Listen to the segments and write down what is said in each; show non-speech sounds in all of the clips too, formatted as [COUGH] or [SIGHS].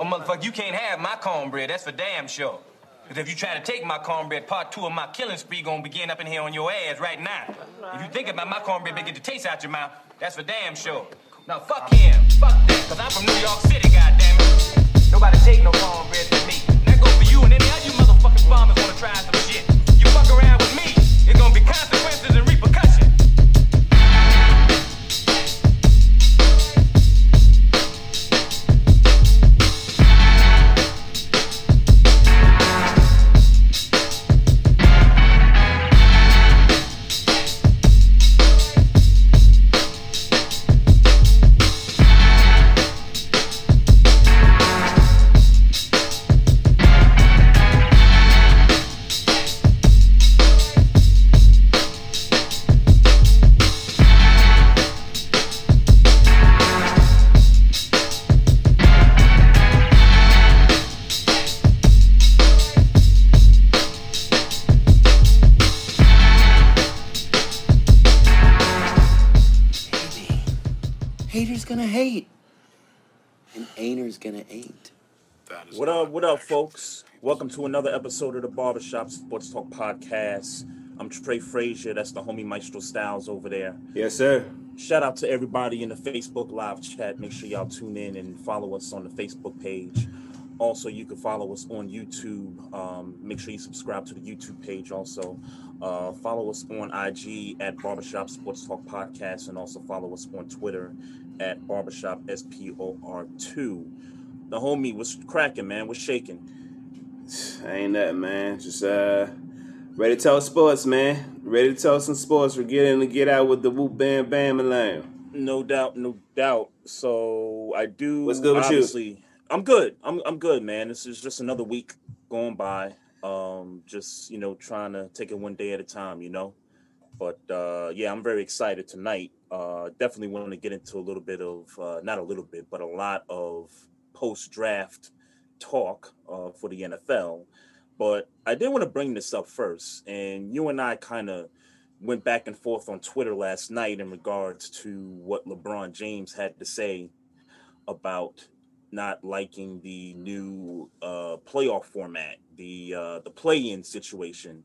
Oh, motherfucker, you can't have my cornbread. That's for damn sure. Because if you try to take my cornbread, part two of my killing spree gonna begin up in here on your ass right now. If you think about my cornbread, get the taste out your mouth. That's for damn sure. Now fuck him, fuck that, cause I'm from New York City, goddammit. Nobody take no cornbread from me. That go for you and any other you motherfucking farmers wanna try some shit. You fuck around with me, it's gonna be consequences and repercussions. Gonna ain't. What up, what up, folks? Welcome to another episode of the Barbershop Sports Talk Podcast. I'm Trey Frazier, that's the homie Maestro Styles over there. Yes, sir. Shout out to everybody in the Facebook live chat. Make sure y'all tune in and follow us on the Facebook page. Also, you can follow us on YouTube. Um, make sure you subscribe to the YouTube page also. Uh, follow us on IG at Barbershop Sports Talk Podcast and also follow us on Twitter at Barbershop SPOR2. The homie was cracking, man. Was shaking. [SIGHS] Ain't nothing, man. Just uh ready to talk sports, man. Ready to talk some sports. We're getting to get out with the whoop bam bam and lamb. No doubt, no doubt. So I do. What's good with you? I'm good. I'm I'm good, man. This is just another week going by. Um, just you know, trying to take it one day at a time. You know, but uh, yeah, I'm very excited tonight. Uh, definitely want to get into a little bit of uh, not a little bit, but a lot of post draft talk uh, for the NFL. But I did want to bring this up first, and you and I kind of went back and forth on Twitter last night in regards to what LeBron James had to say about not liking the new uh, playoff format, the uh, the play-in situation,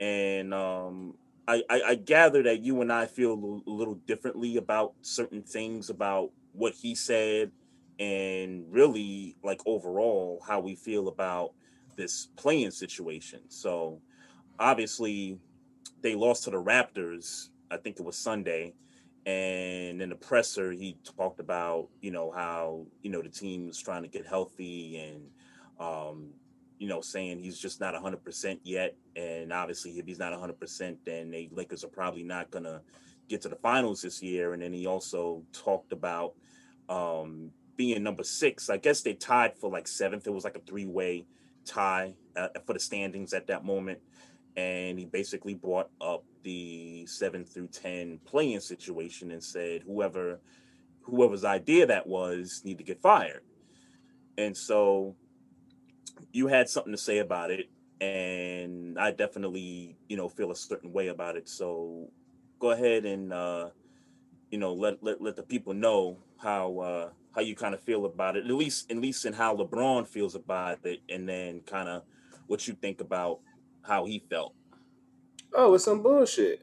and um, I, I, I gather that you and I feel a little, differently about certain things about what he said, and really like overall how we feel about this play-in situation. So obviously they lost to the Raptors. I think it was Sunday. And in the presser, he talked about, you know, how, you know, the team was trying to get healthy and, um, you know, saying he's just not 100% yet. And obviously, if he's not 100%, then the Lakers are probably not going to get to the finals this year. And then he also talked about um, being number six. I guess they tied for like seventh. It was like a three way tie uh, for the standings at that moment. And he basically brought up the seven through 10 play-in situation and said, whoever, whoever's idea that was need to get fired. And so you had something to say about it. And I definitely, you know, feel a certain way about it. So go ahead and, uh, you know, let, let, let the people know how, uh, how you kind of feel about it, at least, at least in how LeBron feels about it. And then kind of what you think about how he felt. Oh, it's some bullshit.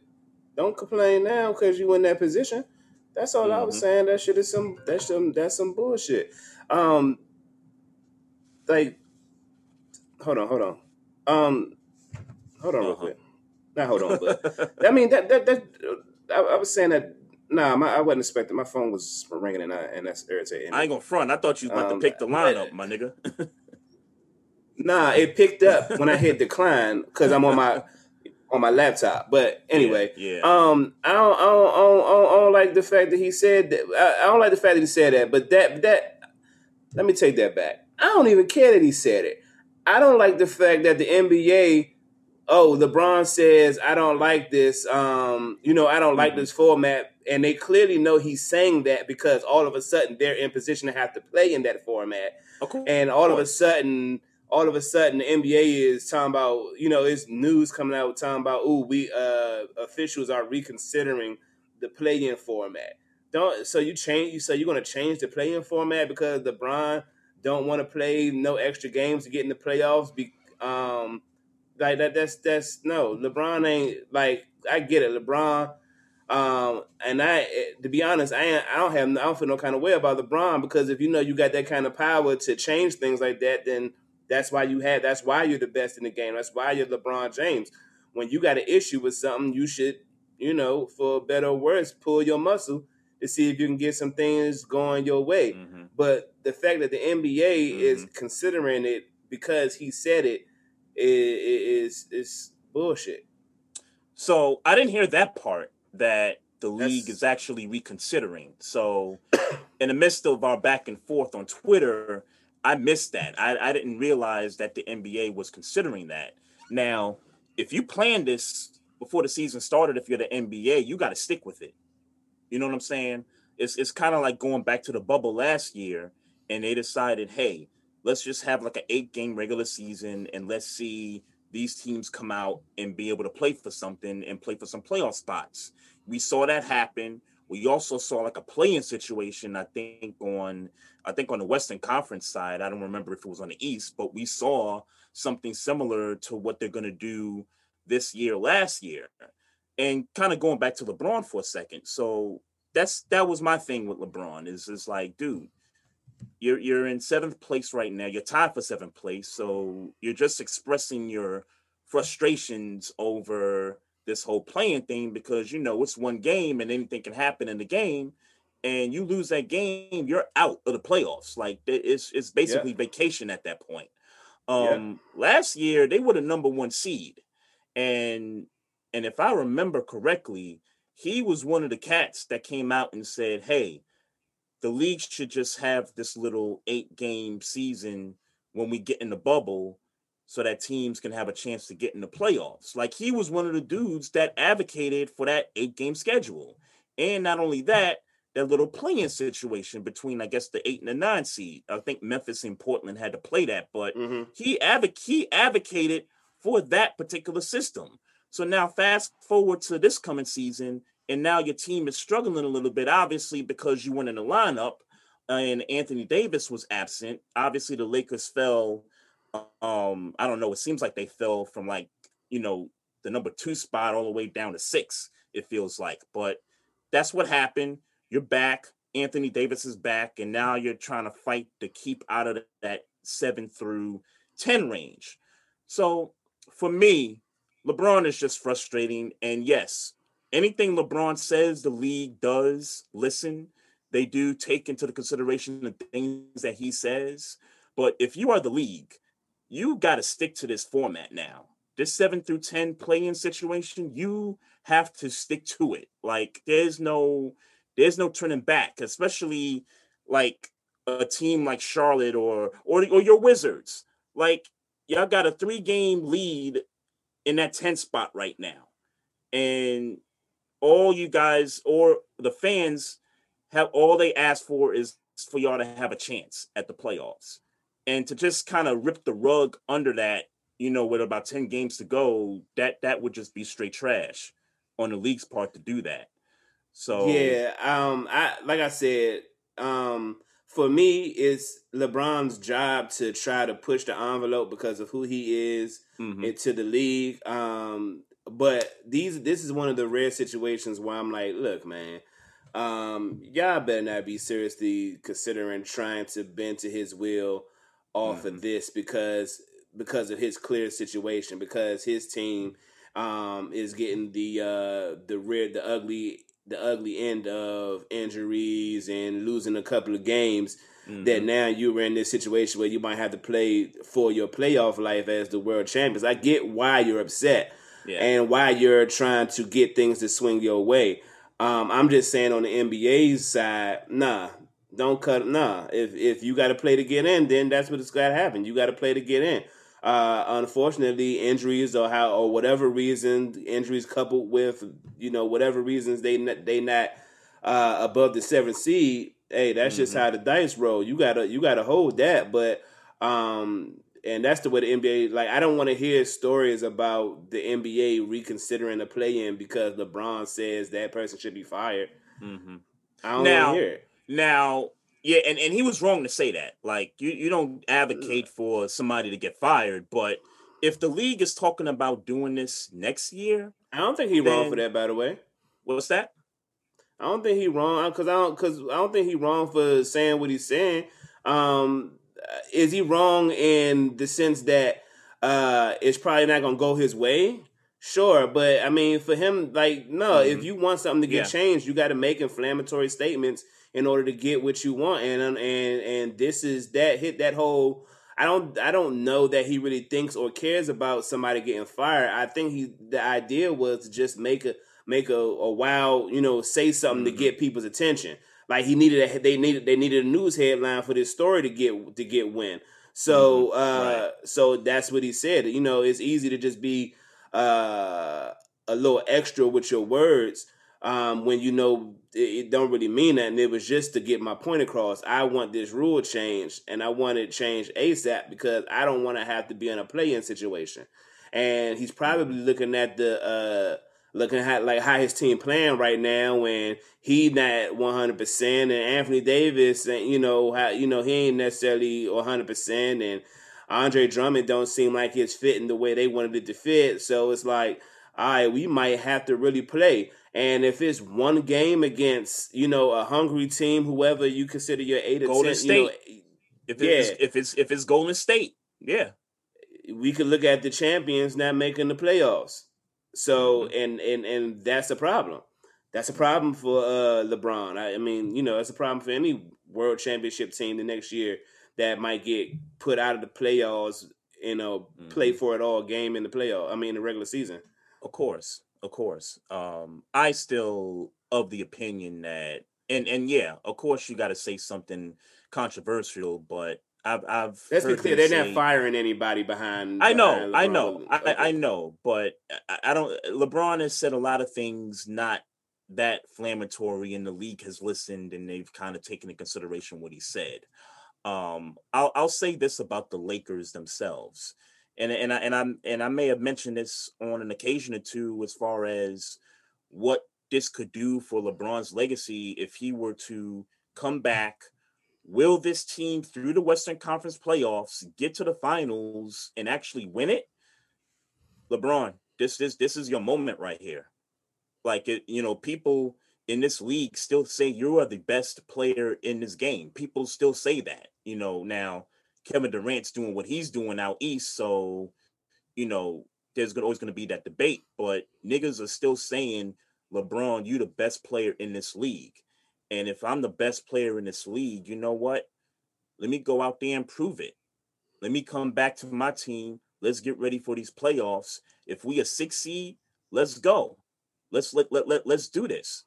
Don't complain now because you in that position. That's all I was Mhm. saying. That shit is some that's some that's some bullshit. Um like hold on, hold on. Um hold on real Uh-huh. quick. Not hold on, but [LAUGHS] I mean that that that I, I was saying that nah, my, I wasn't expecting my phone was ringing and I, and that's irritating. I ain't gonna front. I thought you was about Um, to pick the but- lineup, [LAUGHS] my nigga. Nah, it picked up when I hit decline because I'm on my on my laptop. But anyway, Yeah, yeah. um, I don't, I don't, I don't, I don't, I don't like the fact that he said that. I, I don't like the fact that he said that. But that that let me take that back. I don't even care that he said it. I don't like the fact that the NBA, oh, LeBron says I don't like this. Um, you know, I don't like Mhm. this format, and they clearly know he's saying that because all of a sudden they're in position to have to play in that format, Of course. and all of a sudden. All of a sudden, the NBA is talking about, you know, it's news coming out talking about, oh, we uh officials are reconsidering the play-in format. Don't so you change you so you're gonna change the play-in format because LeBron don't want to play no extra games to get in the playoffs. Be um like that that's that's no LeBron ain't like I get it LeBron. Um and I to be honest I I don't have I don't feel no kind of way about LeBron because if you know you got that kind of power to change things like that then that's why you had that's why you're the best in the game that's why you're LeBron James. When you got an issue with something you should you know for better or worse pull your muscle to see if you can get some things going your way. Mhm. But the fact that the NBA is Mhm. considering it because he said it is is bullshit. So I didn't hear that part that the league That's- is actually reconsidering. So [COUGHS] in the midst of our back and forth on Twitter, I missed that. I, I didn't realize that the NBA was considering that. Now, if you planned this before the season started, if you're the NBA, you got to stick with it. You know what I'm saying? It's it's kind of like going back to the bubble last year, and they decided, hey, let's just have like an eight game regular season, and let's see these teams come out and be able to play for something and play for some playoff spots. We saw that happen. We also saw like a play-in situation, I think on I think on the Western Conference side. I don't remember if it was on the East, but we saw something similar to what they're gonna do this year, last year. And kind of going back to LeBron for a second. So that's that was my thing with LeBron is is like, dude, you're you're in seventh place right now. You're tied for seventh place. So you're just expressing your frustrations over this whole play-in thing because you know it's one game and anything can happen in the game. And you lose that game, you're out of the playoffs. Like it's it's basically vacation at that point. Yeah. Um last year they were the number one seed. And and if I remember correctly, he was one of the cats that came out and said, Hey, the league should just have this little eight game season when we get in the bubble so that teams can have a chance to get in the playoffs. Like he was one of the dudes that advocated for that eight game schedule. And not only that, that little play-in situation between, I guess, the eight and the nine seed. I think Memphis and Portland had to play that, but hmm he he advocated for that particular system. So now fast forward to this coming season, and now your team is struggling a little bit, obviously because you went in the lineup and Anthony Davis was absent. Obviously, the Lakers fell. Um, I don't know. It seems like they fell from like you know the number two spot all the way down to six. It feels like, but that's what happened. You're back. Anthony Davis is back, and now you're trying to fight to keep out of that seven through 10 range. So for me, LeBron is just frustrating. And yes, anything LeBron says, the league does listen. They do take into the consideration the things that he says. But if you are the league, you got to stick to this format now. This seven through 10 play-in situation, you have to stick to it. Like there's no there's no turning back, especially like a team like Charlotte or or or your Wizards. Like y'all got a three game lead in that 10 spot right now. And all you guys or the fans have all they ask for is for y'all to have a chance at the playoffs. And to just kind of rip the rug under that, you know, with about 10 games to go, that that would just be straight trash on the league's part to do that. So Yeah, um, I like I said, um, for me, it's LeBron's job to try to push the envelope because of who he is mhm. into the league. Um, but these this is one of the rare situations where I'm like, look, man, um, y'all better not be seriously considering trying to bend to his will off of this because because of his clear situation because his team um is getting the uh the red the ugly the ugly end of injuries and losing a couple of games that Mhm. now you were in this situation where you might have to play for your playoff life as the world champions. I get why you're upset yeah. and why you're trying to get things to swing your way. Um, I'm just saying on the NBA's side, nah, don't cut. Nah, if if you got to play to get in, then that's what it's got to happen. You got to play to get in. Uh, unfortunately, injuries or how or whatever reason, injuries coupled with you know whatever reasons they not, they not uh, above the seventh seed. Hey, that's mm-hmm. just how the dice roll. You gotta you gotta hold that, but um, and that's the way the NBA. Like, I don't want to hear stories about the NBA reconsidering the play-in because LeBron says that person should be fired. Mm-hmm. I don't want to hear it. Now, yeah, and, and he was wrong to say that. Like, you, you don't advocate for somebody to get fired, but if the league is talking about doing this next year, I don't think he's wrong for that. By the way, what's that? I don't think he wrong because I don't because I don't think he wrong for saying what he's saying. Um, is he wrong in the sense that uh, it's probably not gonna go his way? Sure, but I mean, for him, like, no, mm-hmm. if you want something to get yeah. changed, you got to make inflammatory statements in order to get what you want, and and and this is that hit that whole. I don't I don't know that he really thinks or cares about somebody getting fired. I think he the idea was to just make a make a, a wow, you know, say something mm-hmm. to get people's attention. Like he needed a they needed they needed a news headline for this story to get to get win. So mm-hmm. uh right. so that's what he said. You know, it's easy to just be uh a little extra with your words um when you know it, it don't really mean that and it was just to get my point across. I want this rule changed and I want it changed ASAP because I don't want to have to be in a play-in situation. And he's probably mm-hmm. looking at the uh looking at like how his team playing right now and he not one hundred percent and Anthony Davis and you know how you know he ain't necessarily one hundred percent and Andre Drummond don't seem like it's fitting the way they wanted it to fit. So it's like, all right, we might have to really play. And if it's one game against, you know, a hungry team, whoever you consider your eight or Golden ten, State. You know, if it's, yeah. if it's if it's Golden State, yeah, we could look at the champions not making the playoffs. So mm-hmm. and and and that's a problem. That's a problem for uh, LeBron. I, I, mean, you know, it's a problem for any world championship team the next year that might get put out of the playoffs in a mm-hmm. play for it all game in the playoff. I mean, the regular season. Of course, of course. Um, I still of the opinion that, and and yeah, of course, you got to say something controversial, but I've I've let's be clear, they're say, not firing anybody behind. I know, behind I know, I, I know, but I, I, don't. LeBron has said a lot of things not that inflammatory, and the league has listened and they've kind of taken into consideration what he said. Um, I'll I'll say this about the Lakers themselves, and and I and I and I may have mentioned this on an occasion or two as far as what this could do for LeBron's legacy if he were to come back Will this team through the Western Conference playoffs get to the finals and actually win it? LeBron, this is this is your moment right here. Like it, you know, people in this league still say you are the best player in this game. People still say that. You know, now Kevin Durant's doing what he's doing out east, so you know, there's always going to be that debate. But niggas are still saying, LeBron, you the best player in this league. And if I'm the best player in this league, you know what? Let me go out there and prove it. Let me come back to my team. Let's get ready for these playoffs. If we a six seed, let's go. Let's let, let, let let's do this.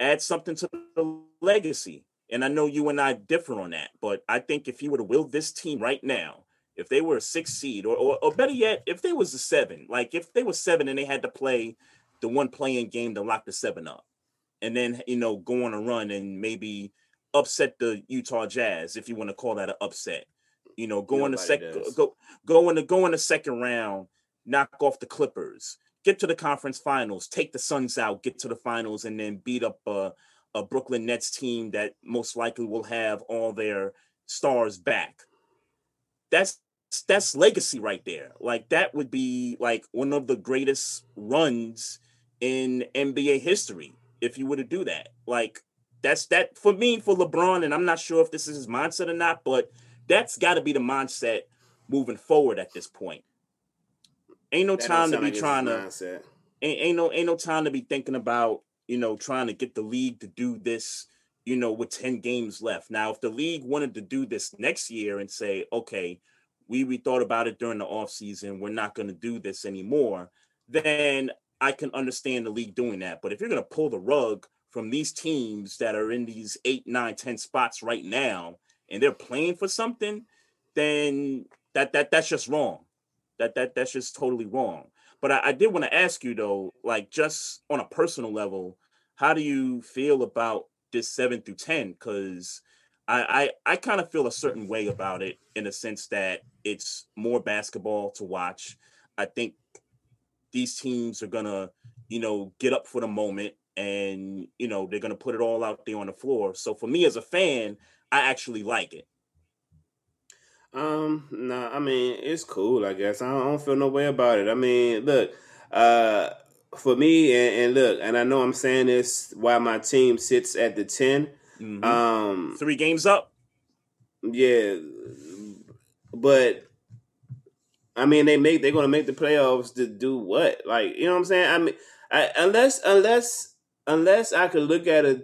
Add something to the legacy. And I know you and I differ on that, but I think if you were to will this team right now, if they were a six seed, or, or, or better yet, if they was a seven, like if they were seven and they had to play the one play-in game to lock the seven up, and then you know go on a run and maybe upset the Utah Jazz if you want to call that an upset. You know, go in the second go go in the go in the second round, knock off the Clippers, get to the conference finals, take the Suns out, get to the finals, and then beat up a, a Brooklyn Nets team that most likely will have all their stars back. That's that's legacy right there. Like that would be like one of the greatest runs in NBA history if you were to do that. Like that's that for me for LeBron, and I'm not sure if this is his mindset or not, but that's got to be the mindset moving forward at this point. Ain't no that time to be like trying to ain't, ain't no ain't no time to be thinking about you know trying to get the league to do this you know with 10 games left now if the league wanted to do this next year and say okay we we thought about it during the off season we're not going to do this anymore then I can understand the league doing that. But if you're going to pull the rug from these teams that are in these eight, nine, ten spots right now, and they're playing for something, then that that that's just wrong. That that that's just totally wrong. But I, I did want to ask you though, like just on a personal level, how do you feel about this seven through ten? Because I I, I kind of feel a certain way about it in a sense that it's more basketball to watch. I think these teams are gonna, you know, get up for the moment and you know they're gonna put it all out there on the floor. So for me as a fan, I actually like it. Um, nah, I mean it's cool. I guess I don't, I don't feel no way about it. I mean, look, uh, for me, and, and, look, and I know I'm saying this while my team sits at the 10 Mhm. Um, Three games up. yeah, but I mean they make they're gonna make the playoffs to do what? Like you know what I'm saying? I mean, I, unless unless unless I could look at a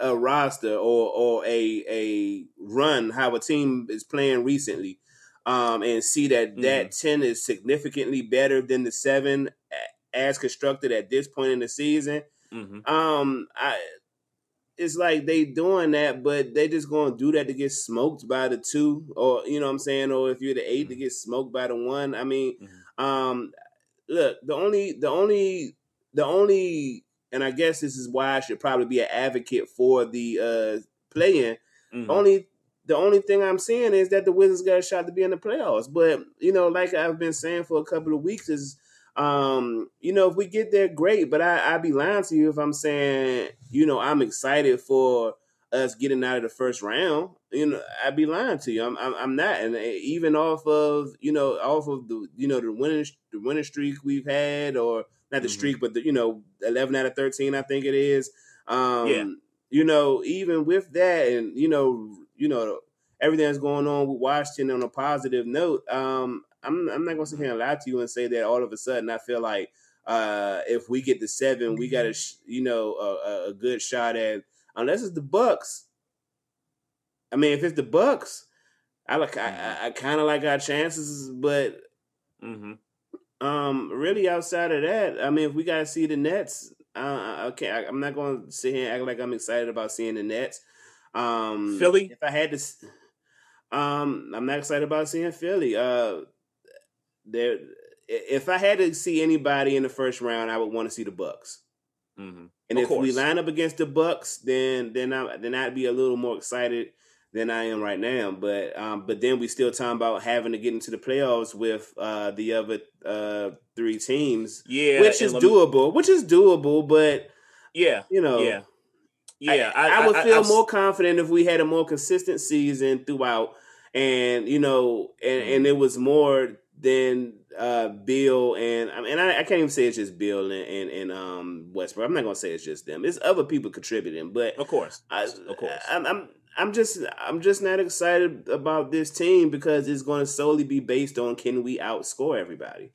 a roster or or a a run how a team is playing recently, um, and see that that ten is significantly better than the seven as constructed at this point in the season. hmm Um, I it's like they doing that, but they just gonna do that to get smoked by the two, or you know what I'm saying, or if you're the 8 to get smoked by the one. I mean, um, look, the only, the only, the only, and I guess this is why I should probably be an advocate for the uh play-in. Mhm. Only the only thing I'm saying is that the Wizards got a shot to be in the playoffs. But you know, like I've been saying for a couple of weeks, is um, you know, if we get there, great. But I I'd be lying to you if I'm saying, you know, I'm excited for us getting out of the first round. You know, I'd be lying to you. I'm I'm, I'm not. And eh, even off of you know off of the you know the winning the winning streak we've had, or not the Mhm. streak, but the you know eleven out of thirteen, I think it is. Um, Yeah. You know, even with that, and you know, you know everything that's going on with Washington on a positive note. Um, I'm I'm not gonna sit here and lie to you and say that all of a sudden I feel like uh, if we get to seven, we got a sh- you know a, a- good shot at unless it's the Bucks. I mean, if it's the Bucks, I like I, I, I kind of like our chances, but hmm um, really outside of that, I mean, if we gotta see the Nets, uh, okay, I, I'm not going to sit here and act like I'm excited about seeing the Nets. Um, Philly? if I had to, um, I'm not excited about seeing Philly. Uh, there, if I had to see anybody in the first round, I would want to see the Bucks. hmm And Of if we line up against the Bucks, then then I then I'd be a little more excited than I am right now. But um, but then we still talking about having to get into the playoffs with uh the other uh three teams, Yeah, which is doable. Which is doable, but Yeah, you know, yeah, yeah. I, I would feel I've- more confident if we had a more consistent season throughout, and you know, and Mm-hmm. and it was more than uh Beal and I mean I, I can't even say it's just Beal and, and and um Westbrook. I'm not gonna say it's just them. It's other people contributing, but Of course, I, of course. I'm, I'm I'm just I'm just not excited about this team because it's going to solely be based on can we outscore everybody.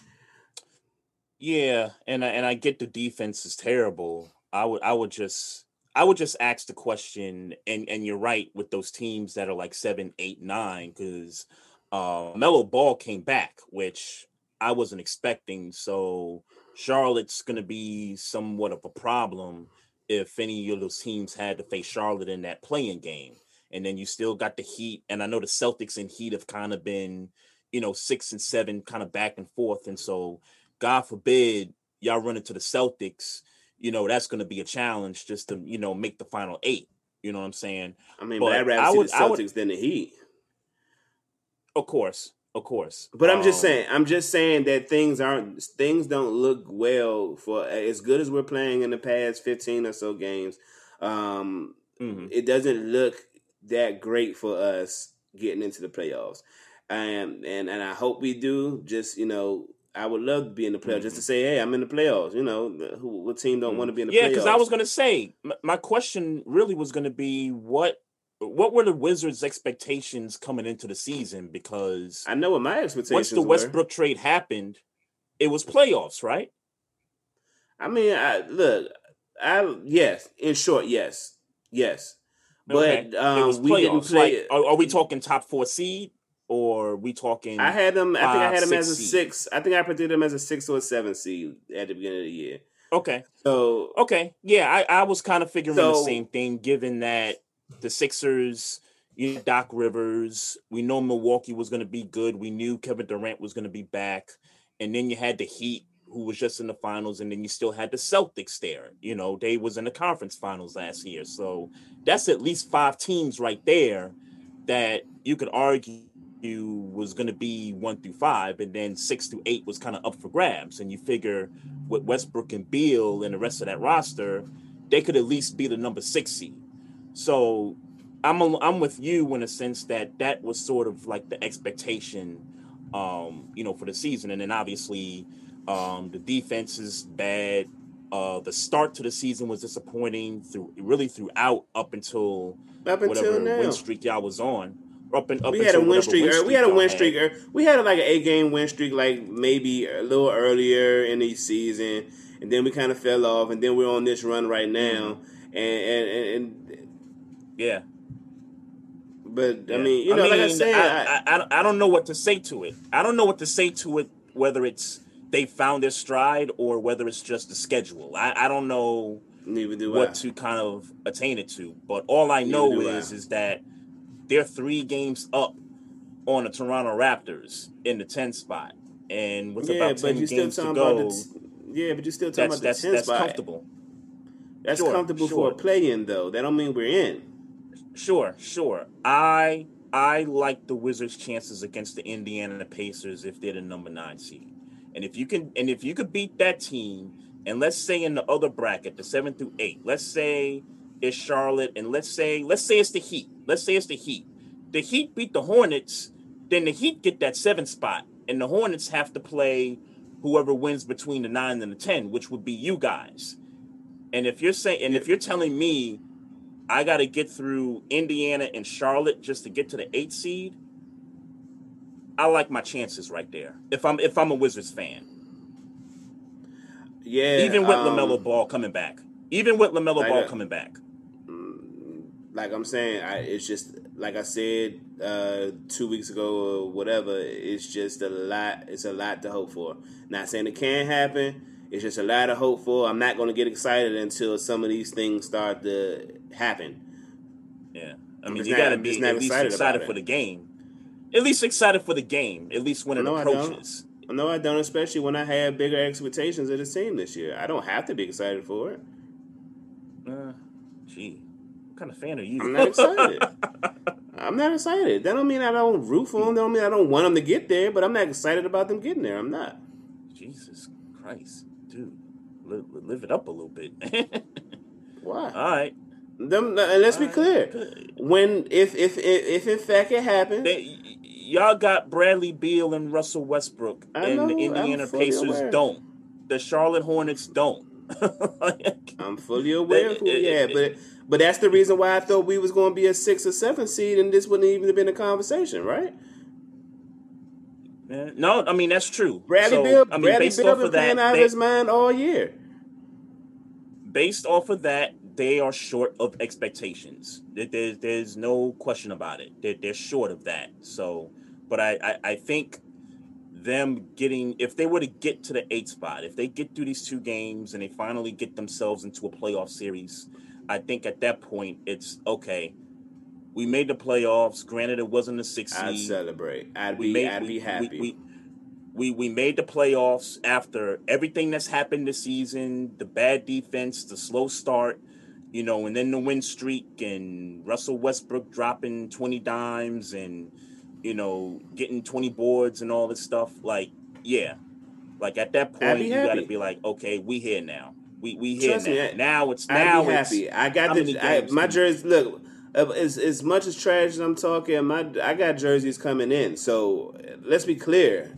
Yeah, and I, and I get the defense is terrible. I would I would just I would just ask the question, and and you're right with those teams that are like seven, eight, nine, because uh, Melo Ball came back, which I wasn't expecting. So Charlotte's going to be somewhat of a problem if any of those teams had to face Charlotte in that play-in game. And then you still got the Heat, and I know the Celtics and Heat have kind of been, you know, six and seven, kind of back and forth, and so. God forbid y'all run into the Celtics, you know, that's going to be a challenge just to, you know, make the final eight. You know what I'm saying? I mean, But but I'd rather I see would- the I would- Celtics than the Heat. Of course. Of course. But I'm just Um, saying, I'm just saying that things aren't things don't look well for as good as we're playing in the past 15 or so games. Um, mhm. it doesn't look that great for us getting into the playoffs. And and and I hope we do. Just you know, I would love to be in the playoffs. Just to say, hey, I'm in the playoffs. You know, who what team don't want to be in the Mm-hmm. Yeah, because I was going to say, my question really was going to be what what were the Wizards' expectations coming into the season? Because I know what my expectations. once the were. Westbrook trade happened, it was playoffs, right? I mean, I look, I yes, in short, yes, yes, but Okay. um, we didn't play. Like, are, are we talking top four seed, or are we talking? I had them. I think I had them as a six seed? six. I think I predicted them as a six or a seven seed at the beginning of the year. okay. So Okay, yeah, I, I was kind of figuring the same thing, given that the Sixers, you know, Doc Rivers. We know Milwaukee was going to be good. We knew Kevin Durant was going to be back, and then you had the Heat, who was just in the finals, and then you still had the Celtics there. You know, they was in the conference finals last year, so that's at least five teams right there that you could argue you was going to be one through five, and then six through eight was kind of up for grabs. And you figure with Westbrook and Beal and the rest of that roster, they could at least be the number six seed. So I'm a, I'm with you in a sense that that was sort of like the expectation, um, you know, for the season. And then obviously, um, the defense is bad. Uh, the start to the season was disappointing through really throughout up until Up until whatever now. win streak y'all was on. Up and up we had a until win streak. we had a win streak. ear- We had like an eight game win streak, like maybe a little earlier in the season, and then we kind of fell off, and then we're on this run right now. Mm-hmm. And, and and and Yeah. but I mean, you know, like I said, I, I, I, I don't know what to say to it. I don't know what to say to it, whether it's they found their stride or whether it's just the schedule. I, I don't know neither do what I. to kind of attain it to. But all I know do I. is is that they're three games up on the Toronto Raptors in the 10 spot. And with yeah, about 10 but you still games to go, about the. t- Yeah, but you're still talking about the that's 10 that's spot. comfortable. That's Sure, comfortable sure. for a play in, though. That don't mean we're in. Sure, sure. I I like the Wizards' chances against the Indiana Pacers if they're the number nine seed. And if you can and if you could beat that team, and let's say in the other bracket, the seven through eight, let's say it's Charlotte, and let's say let's say it's the Heat. Let's say it's the Heat. The Heat beat the Hornets, then the Heat get that seven spot, and the Hornets have to play whoever wins between the nine and the ten, which would be you guys. And if you're saying, and if you're telling me I got to get through Indiana and Charlotte just to get to the eight seed. I like my chances right there. If I'm if I'm a Wizards fan, Yeah, even with um, LaMelo Ball coming back, even with LaMelo like Ball that. coming back, like I'm saying, I, it's just like I said uh, two weeks ago or whatever. It's just a lot. It's a lot to hope for. Not saying it can't happen. It's just a lot to hope for. I'm not going to get excited until some of these things start to happen. yeah. I mean, you got to be at least excited excited, for the game. At least excited for the game. At least when it No, I approaches. No, I don't. Especially when I have bigger expectations of the team this year. I don't have to be excited for it. Uh, gee, what kind of fan are you? I'm not excited. [LAUGHS] I'm not excited. That don't mean I don't root for them. That don't mean I don't want them to get there. But I'm not excited about them getting there. I'm not. Jesus Christ, dude, live, live it up a little bit. [LAUGHS] Why? All right. Them, and let's be clear. good. When if if if, if in fact it happens, They, y'all got Bradley Beal and Russell Westbrook, I and know, the Indiana Pacers aware. don't. The Charlotte Hornets don't. [LAUGHS] Like, I'm fully aware. Of who, They- yeah, but but that's the reason why I thought we was going to be a six or seven seed, and this wouldn't even have been a conversation, right? no, I mean that's true. Bradley So, Beal, I mean, Bradley based Beal off been of that, playing out of his mind all year. based off of that, they are short of expectations. There's there's no question about it. They're, they're short of that. So, but I, I I think them getting if they were to get to the eight spot, if they get through these two games and they finally get themselves into a playoff series, I think at that point it's okay. We made the playoffs. Granted, it wasn't a six I'd celebrate. I'd we be. made I'd we, be happy. We, we we made the playoffs after everything that's happened this season, the bad defense, the slow start, you know, and then the win streak and Russell Westbrook dropping 20 dimes and you know, getting 20 boards and all this stuff. Like, yeah. Like at that point you got to be like, okay, we here now. We we here Trust now. me, I- now it's I'd now be it's happy. I got the I, my do you- jersey. Look, as as much as trash as I'm talking, my I got jerseys coming in. So let's be clear.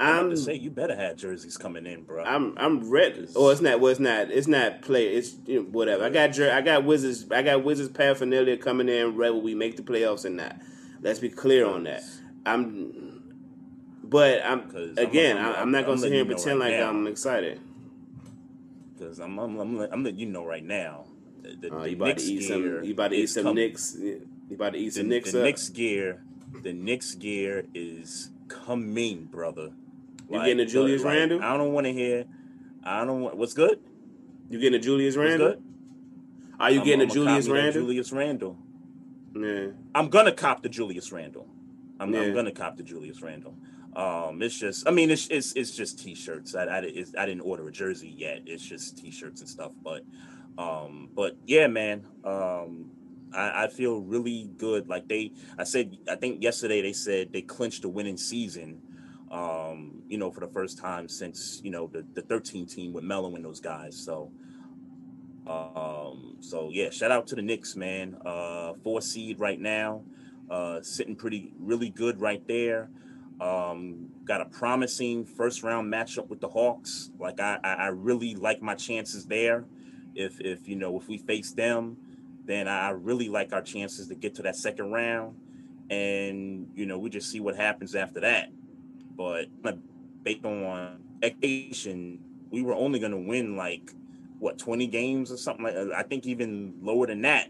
I'm to say you better have jerseys coming in, bro. I'm I'm ready. Oh, it's not. Well, it's not. It's not play. It's you know, whatever. I got jer- I got Wizards. I got Wizards paraphernalia coming in. Whether we make the playoffs or not. Let's be clear on that. I'm. But I'm again. I'm- I'm, I'm, not gonna sit here and pretend right like now. I'm excited. Because I'm, I'm, I'm, I'm letting you know right now. The, the, Uh, the you about Knicks to eat some. You about to eat some coming. Knicks. You about to eat The, some Knicks the up. Knicks gear, the Knicks gear is coming, brother. You getting a Julius like, Randle? I don't want to hear. I don't want. What's good? You getting a Julius Randle? Are you I'm- getting I'm a Julius Randle? Julius Randle. Yeah. I'm gonna cop the Julius Randle. I'm, Yeah. I'm gonna cop the Julius Randle. Um, it's just, I mean, it's it's, it's just t-shirts. I I, I didn't order a jersey yet. It's just t-shirts and stuff. But, um, but yeah, man. Um, I, I feel really good. Like they, I said, I think yesterday they said they clinched the winning season. Um, you know, for the first time since you know the the 13 team with Melo and those guys. So, um, so yeah, shout out to the Knicks, man. Uh, four seed right now, uh, sitting pretty really good right there. Um, got a promising first round matchup with the Hawks. Like I, I I really like my chances there. If if you know if we face them, then I really like our chances to get to that second round. And you know we just see what happens after that. But based on expectation, we were only going to win like what 20 games or something like I think even lower than that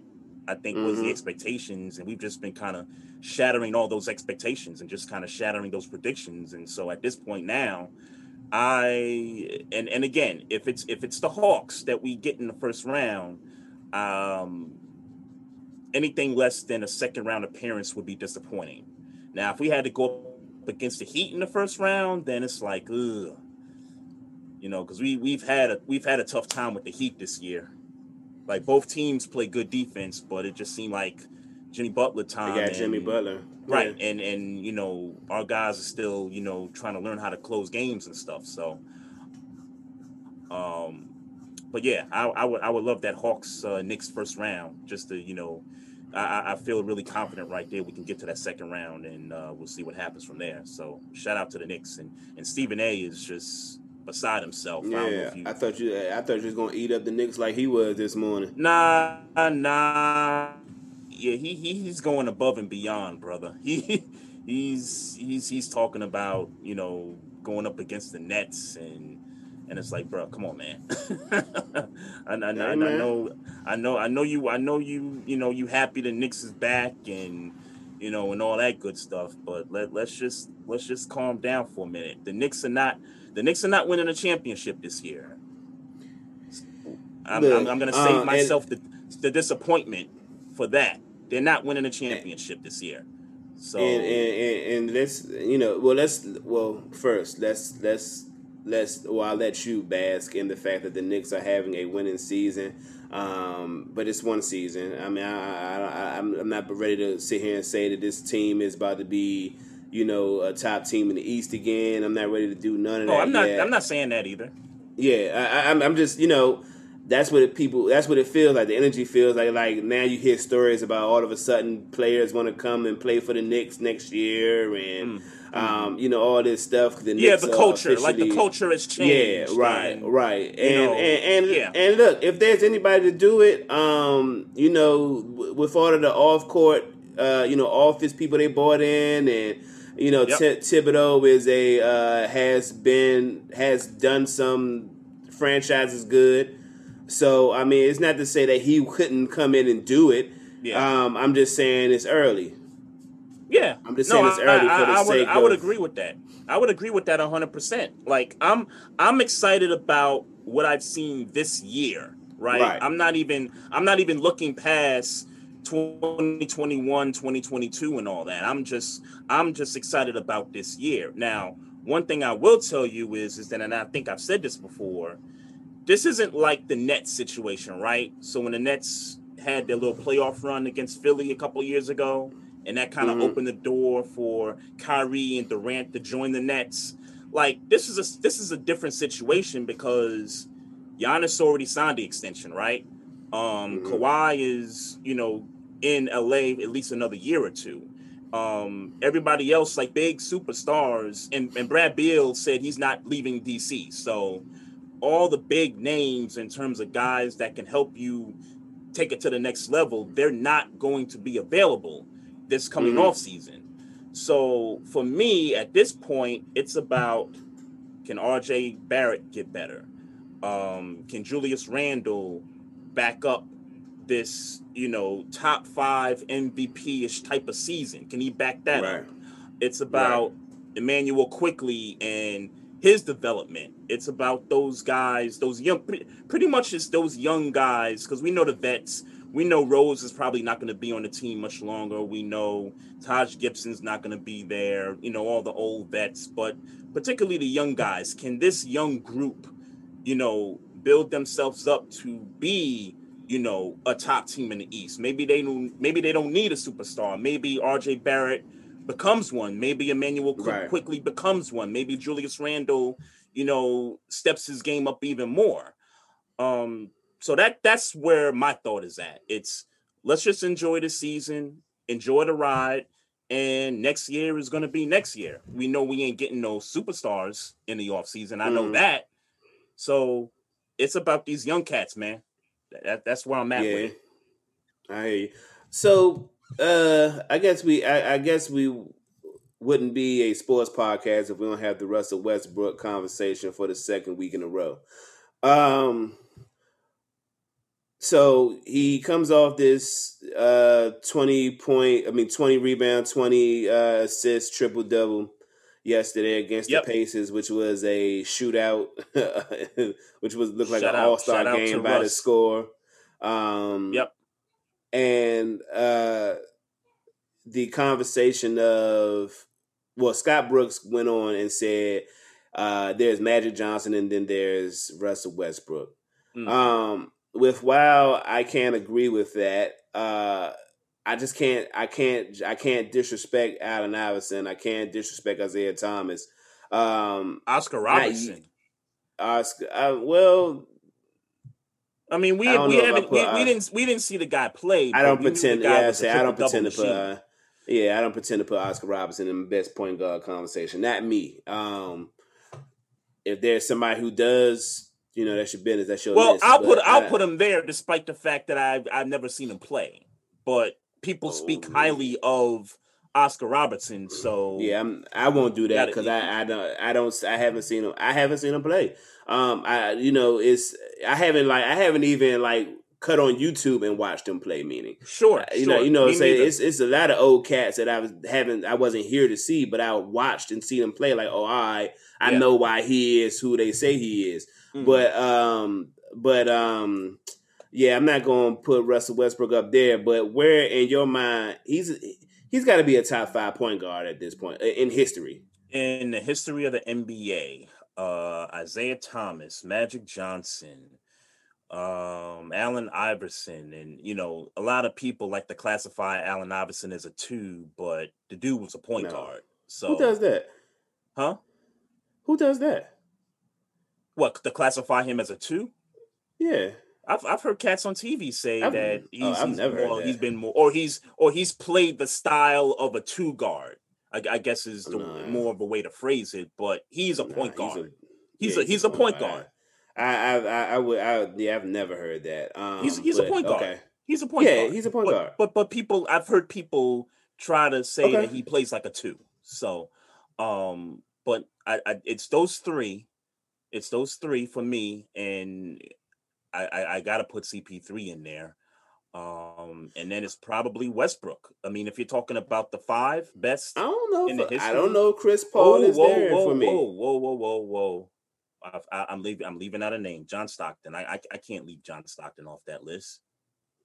I think was the Mhm. expectations and we've just been kind of shattering all those expectations and just kind of shattering those predictions and so at this point now I and and again if it's if it's the Hawks that we get in the first round um anything less than a second round appearance would be disappointing now if we had to go up against the Heat in the first round then it's like ugh you know, because we we've had a we've had a tough time with the Heat this year. Like both teams play good defense, but it just seemed like Jimmy Butler time. got Jimmy Butler. right? Yeah. And and you know our guys are still you know trying to learn how to close games and stuff. So, um, but yeah, I, I would I would love that Hawks uh, Knicks first round just to you know. I, I- I feel really confident right there. We can get to that second round, and uh, we'll see what happens from there. So, shout out to the Knicks and and Stephen A. is just beside himself. I Yeah, if you, I thought you. I thought you was gonna eat up the Knicks like he was this morning. Nah, nah. Yeah, he, he he's going above and beyond, brother. [LAUGHS] He he's he's he's talking about you know going up against the Nets and and it's like, bro, come on, man. [LAUGHS] I, I, I, man. know, I know, I know you, I know you, you know, you happy the Knicks is back and you know and all that good stuff. But let let's just let's just calm down for a minute. The Knicks are not the Knicks are not winning a championship this year. I'm, Look, I'm, I'm going to uh, save and- myself the, the disappointment for that. They're not winning a championship this year. So And, and and and let's you know well let's well first let's let's let's well I'll let you bask in the fact that the Knicks are having a winning season, um, but it's one season. I mean I, I, I I'm I'm not ready to sit here and say that this team is about to be you know a top team in the East again. I'm not ready to do none of oh, that. I'm not. yet. I'm not saying that either. Yeah, I, I, I'm, I'm just, you know, that's what it, people. That's what it feels like. The energy feels like. Like now, you hear stories about all of a sudden players want to come and play for the Knicks next year, and um, you know all this stuff. The Mm. Yeah, Knicks the culture, like the culture has changed. Yeah, right, and- right, and you know, and and, yeah. and look, if there's anybody to do it, um, you know, with all of the off court, uh, you know, office people they bought in, and you know, Yep. Ti- Thibodeau is a uh, has been has done some franchises good. So I mean, it's not to say that he couldn't come in and do it. Yeah. Um, I'm just saying it's early. Yeah, I'm just saying it's early for the I would, sake I would agree with that. I would agree with that hundred percent. Like I'm, I'm excited about what I've seen this year. Right? Right. I'm not even, I'm not even looking past 2021, 2022, and all that. I'm just, I'm just excited about this year. Now, one thing I will tell you is, is that, and I think I've said this before. This isn't like the Nets situation, right? So when the Nets had their little playoff run against Philly a couple of years ago, and that kind of Mhm. opened the door for Kyrie and Durant to join the Nets. Like this is a this is a different situation because Giannis already signed the extension, right? Um, Mhm. Kawhi is you know in LA at least another year or two. Um, everybody else like big superstars, and, and Brad Beal said he's not leaving DC. So all the big names in terms of guys that can help you take it to the next level, they're not going to be available this coming Mhm. off season. So for me, at this point, it's about can RJ Barrett get better? Um, can Julius Randle back up this, you know, top five MVP ish type of season? Can he back that Right. up? It's about Immanuel Quickley and his development. It's about those guys, those young, pretty, pretty much it's those young guys, because we know the vets. We know Rose is probably not going to be on the team much longer. We know Taj Gibson's not going to be there. You know all the old vets, but particularly the young guys. Can this young group, you know, build themselves up to be, you know, a top team in the East? Maybe they don't. Maybe they don't need a superstar. Maybe R.J. Barrett becomes one. Maybe Immanuel Right. Quickley becomes one. Maybe Julius Randle, you know, steps his game up even more. Um, so that that's where my thought is at. It's let's just enjoy the season, enjoy the ride, and next year is gonna be next year. We know we ain't getting no superstars in the offseason. I know Mhm. that. So it's about these young cats, man. That, that's where I'm at with Yeah, it. I hear you. So, uh, I guess we, I, I guess we wouldn't be a sports podcast if we don't have the Russell Westbrook conversation for the second week in a row. Um, so he comes off this uh twenty point, I mean twenty rebound, twenty uh assists, triple double yesterday against Yep. the Pacers, which was a shootout, [LAUGHS] which was looked like Shout an all star shout out to game by the score. Um, Yep. and uh, the conversation of well, Scott Brooks went on and said uh, there's Magic Johnson and then there's Russell Westbrook. Mm. Um, with while I can't agree with that, uh, I just can't. I can't. I can't disrespect Allen Iverson. I can't disrespect Isaiah Thomas. Um, Oscar Robertson. Oscar. Uh, well, I mean, we I we know if I haven't put, we, uh, we didn't we didn't see the guy play. I don't we pretend. Yeah, I say I don't pretend to put. Uh, yeah, I don't pretend to put Oscar Robertson in the best point guard conversation. Not me. Um, if there's somebody who does, you know, that's your business. That's your Well, list, I'll put I'll I- put him there, despite the fact that I've I've never seen him play. But people speak Oh. highly of Oscar Robertson, so Yeah, I'm, I won't do that because I, I don't I don't I haven't seen him I haven't seen him play. Um, I you know it's I haven't like I haven't even like cut on YouTube and watched him play. Meaning, sure, you sure. know, you know, Me say neither. it's it's a lot of old cats that I was haven't I wasn't here to see, but I watched and seen them play. Like, oh, right, I Yeah. know why he is who they say he is. Mhm. But um, but um, yeah, I'm not going to put Russell Westbrook up there. But where in your mind he's he's got to be a top five point guard at this point in history. in the history of the NBA, uh, Isaiah Thomas, Magic Johnson, um, Allen Iverson, and you know, a lot of people like to classify Allen Iverson as a two, but the dude was a point No. guard. So Who does that? huh? Who does that? What to classify him as a two? Yeah, I've I've heard cats on TV say I've- that oh, he's, I've he's never more, that. he's been more, or he's or he's played the style of a two guard. I, I guess is the No. more of a way to phrase it, but he's a Nah, point guard. He's yeah, a he's a point guard. I I I, I would I yeah I've never heard that. Um, He's- he's a point guard. Okay. He's a point Yeah, guard. he's a point but, guard. But but people I've heard people try to say Okay. that he plays like a two. So um but I, I it's those three. It's those three for me and I I, I gotta put CP3 in there. Um and then it's probably Westbrook. I mean if you're talking about the five best I don't know. in the If, I don't know. Chris Paul is there whoa, for me. Whoa, whoa, whoa, whoa, whoa! I, I, I'm leaving. I'm leaving out a name. John Stockton. I, I, I can't leave John Stockton off that list.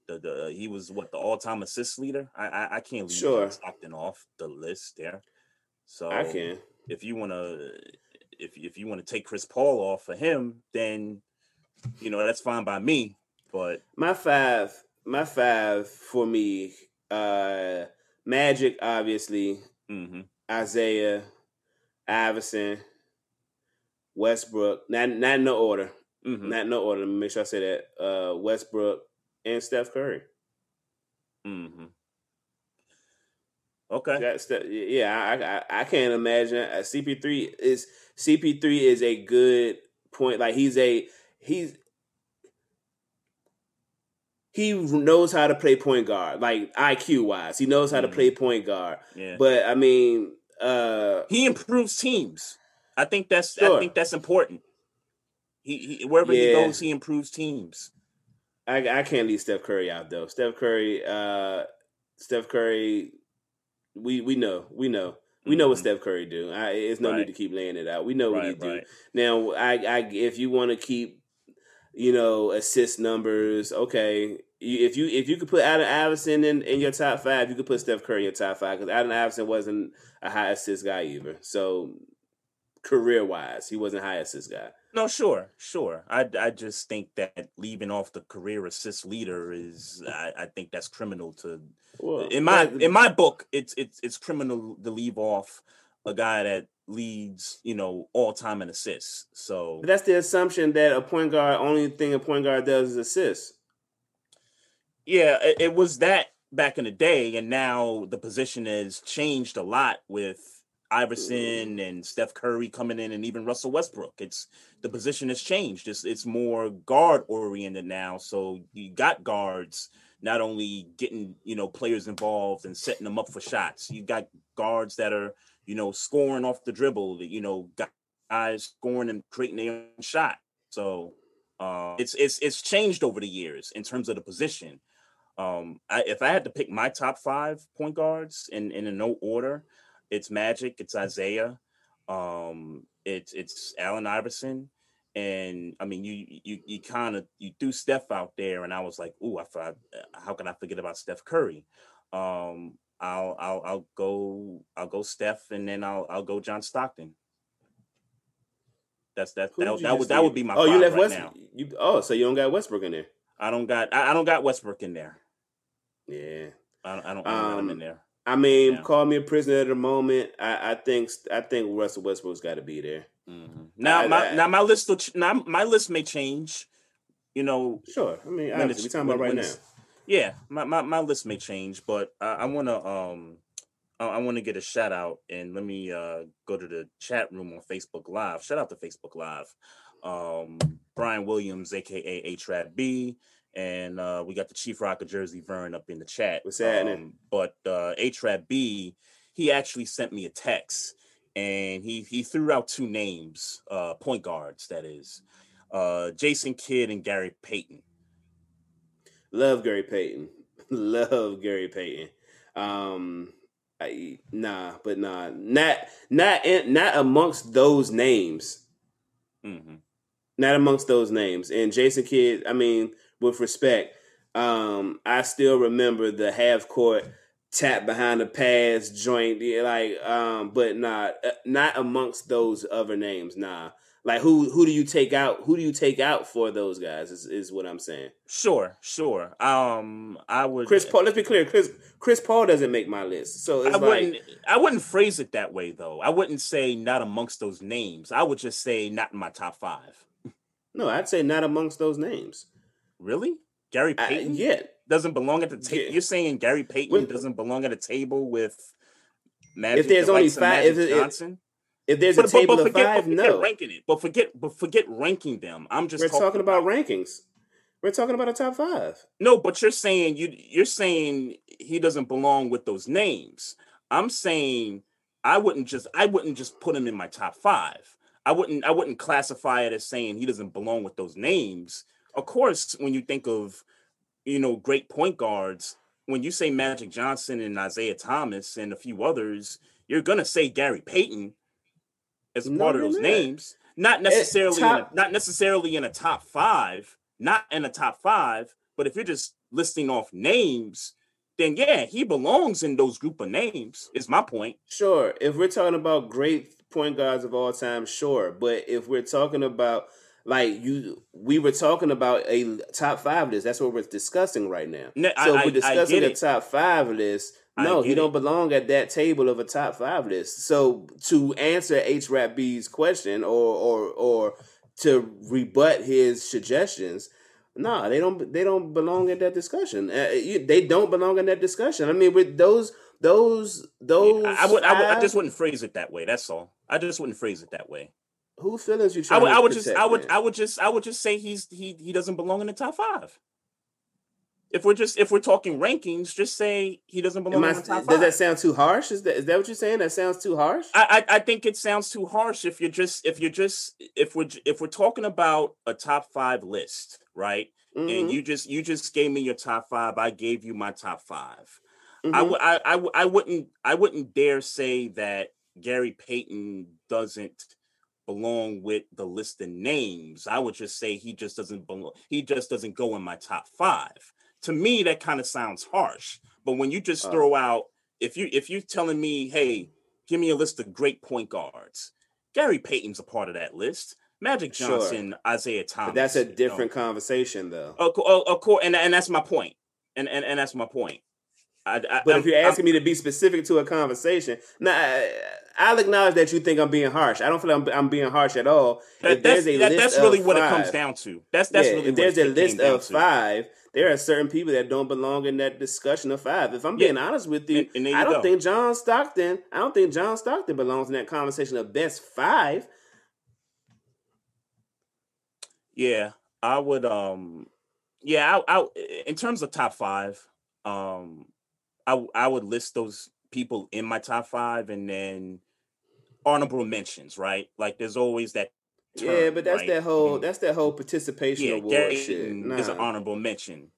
The, the he was what the all-time assist leader. I, I, I can't leave Sure. John Stockton off the list there. So I can. if you want to, if if you want to take Chris Paul off for him, then you know that's fine by me. But My five, my five for me, uh Magic, obviously, mhm. Isaiah, Iverson, Westbrook. Not not in no order. Mhm. Not in no order. Make sure I say that. Uh Westbrook and Steph Curry. Mm-hmm. Okay. Yeah, I, I I can't imagine. Uh, CP3 is CP3 is a good point. Like he's a he's he knows how to play point guard, like IQ wise. He knows how to Mhm. play point guard. Yeah. But I mean, uh he improves teams. I think that's I think that's important. He, he wherever he goes, he improves teams. I I can't leave Steph Curry out though. Steph Curry, uh Steph Curry, we we know, we know. We know what Mhm. Steph Curry do. I, it's no Right. need to keep laying it out. We know what he Right, do. right. Now, I, I if you want to keep you know, assist numbers. Okay, you, if you if you could put Allen Iverson in, in your top five, you could put Steph Curry in your top five because Allen Iverson wasn't a high assist guy either. So career wise, he wasn't high assist guy. No, sure, sure. I, I just think that leaving off the career assist leader is I, I think that's criminal to Well, in my in my book it's it's it's criminal to leave off a guy that leads you know all time in assists. So that's the assumption that a point guard only thing a point guard does is assist. yeah, it, it was that back in the day, and now the position has changed a lot with Iverson and Steph Curry coming in, and even Russell Westbrook. It's the position has changed. It's it's more guard oriented now. So you got guards not only getting you know players involved and setting them up for shots. You got guards that are you know scoring off the dribble. You know guys scoring and creating their own shot. So uh, it's it's it's changed over the years in terms of the position. Um, I, if I had to pick my top five point guards in in no order, it's Magic, it's Isaiah, um, it's it's Allen Iverson, and I mean you you you kind of you threw Steph out there, and I was like, ooh, I thought, how can I forget about Steph Curry? Um, I'll I'll I'll go I'll go Steph, and then I'll I'll go John Stockton. That's that that, did that would that would be my Oh, you left right West. now. You oh, so you don't got Westbrook in there? I don't got I, I don't got Westbrook in there. Yeah. I don't I don't, I don't got him in Um, there. I mean, Yeah. call me a prisoner at the moment. I, I think I think Russell Westbrook's got to be there. Mhm. Now I- my I- now my list will ch- now my list may change. You know, Sure. I mean, when obviously, it's- we're talking about right now. Yeah, my, my, my list may change, but I, I want to um I, I want to get a shout out and let me uh go to the chat room on Facebook Live. Shout out to Facebook Live. Um Brian Williams, aka A Trap B, and uh we got the Chief Rocker Jersey Vern up in the chat. What's happening? Um, but uh A B, he actually sent me a text and he he threw out two names, uh point guards that is. Uh Jason Kidd and Gary Payton. Love Gary Payton. [LAUGHS] Love Gary Payton. Um, I, nah, but nah, not not in, not amongst those names. hmm Not amongst those names. And Jason Kidd, I mean, with respect, um, I still remember the half court tap behind the pass joint, like, um, but not uh, not amongst those other names. Nah, like who who do you take out? Who do you take out for those guys? Is is what I'm saying. Sure, sure. Um, I would. Chris Paul. Let's be clear. Chris Chris Paul doesn't make my list, so it's I like wouldn't. I wouldn't phrase it that way though. I wouldn't say not amongst those names. I would just say not in my top five. no. I'd say not amongst those names. Really, Gary Payton yeah, doesn't belong at the table. Yeah. You're saying Gary Payton When- doesn't belong at a table with Magic? If there's the only five- if it- if- Johnson. if there's But, a table but of forget, five, but no. ranking it. But forget, but forget ranking them. I'm just We're talking, talking about rankings. We're talking about a top five. No, but you're saying you you're saying he doesn't belong with those names. I'm saying I wouldn't just I wouldn't just put him in my top five. I wouldn't I wouldn't classify it as saying he doesn't belong with those names. Of course, when you think of you know great point guards, when you say Magic Johnson and Isaiah Thomas and a few others, you're gonna say Gary Payton as No, part of those not. names. Not necessarily in a, not necessarily in a top five, not in a top five, but if you're just listing off names, then yeah, he belongs in those group of names, is my point. Sure. If we're talking about great point guards of all time, sure. But if we're talking about like you, we were talking about a top five list. That's what we're discussing right now. No, so I- we're discussing a top five list. No, he don't belong at that table of a top five list. So to answer H Rap B's question or or or to rebut his suggestions, no, they don't. They don't belong in that discussion. Uh, you, they don't belong in that discussion. I mean, with those those those, I, I would, I would, I just wouldn't phrase it that way. That's all. I just wouldn't phrase it that way. Whose feelings you I would, to I would just, I would, man? I would just, I would just say he's he he doesn't belong in the top five. If we're just if we're talking rankings, just say he doesn't belong Am I, in the top does five. that sound too harsh? Is that is that what you're saying? That sounds too harsh. I, I I think it sounds too harsh if you're just if you're just if we're if we're talking about a top five list, right? Mhm, And you just you just gave me your top five. I gave you my top 5 I mhm. would I, I I wouldn't I wouldn't dare say that Gary Payton doesn't belong with the list of names. I would just say he just doesn't belong. He just doesn't go in my top five. To me, that kind of sounds harsh. But when you just Uh. throw out, if you if you're telling me, hey, give me a list of great point guards, Gary Payton's a part of that list. Magic Sure. Johnson, Isaiah Thomas. But that's a you know. different conversation, though. Of, co- of course, and, and that's my point. And, and and that's my point. I, I, But I'm- if you're I'm- asking me to be specific to a conversation, now I'll acknowledge that you think I'm being harsh. I don't feel I'm, I'm being harsh at all. that- if that's, there's a that- list that's really what it comes down to. That's that's yeah, really if what there's it a list of to. five, there are certain people that don't belong in that discussion of five. If I'm Yeah. being honest with you, And- and there I don't go. think John Stockton. I don't think John Stockton belongs in that conversation of best five. Yeah, I would. Um, yeah, I, I in terms of top five, um, I I would list those people in my top five, and then honorable mentions. Right, like there's always that. yeah, but that's right? that whole that's that whole participation yeah. award Gary shit. Nah. is an honorable mention.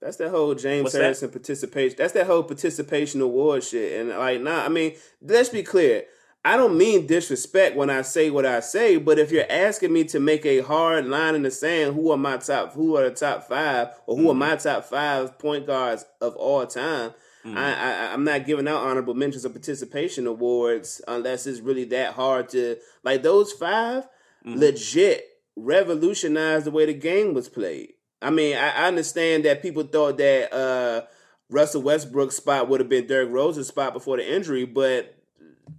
That's that whole James What's that? Harrison participation. That's that whole participation award shit. And like, nah, I mean, let's be clear. I don't mean disrespect when I say what I say, but if you're asking me to make a hard line in the sand, who are my top, who are the top five, or who are Mhm. my top five point guards of all time, Mhm. I, I I'm not giving out honorable mentions or participation awards unless it's really that hard to like those 5 Mhm. legit revolutionized the way the game was played. I mean, I, I understand that people thought that uh, Russell Westbrook's spot would have been Derrick Rose's spot before the injury, but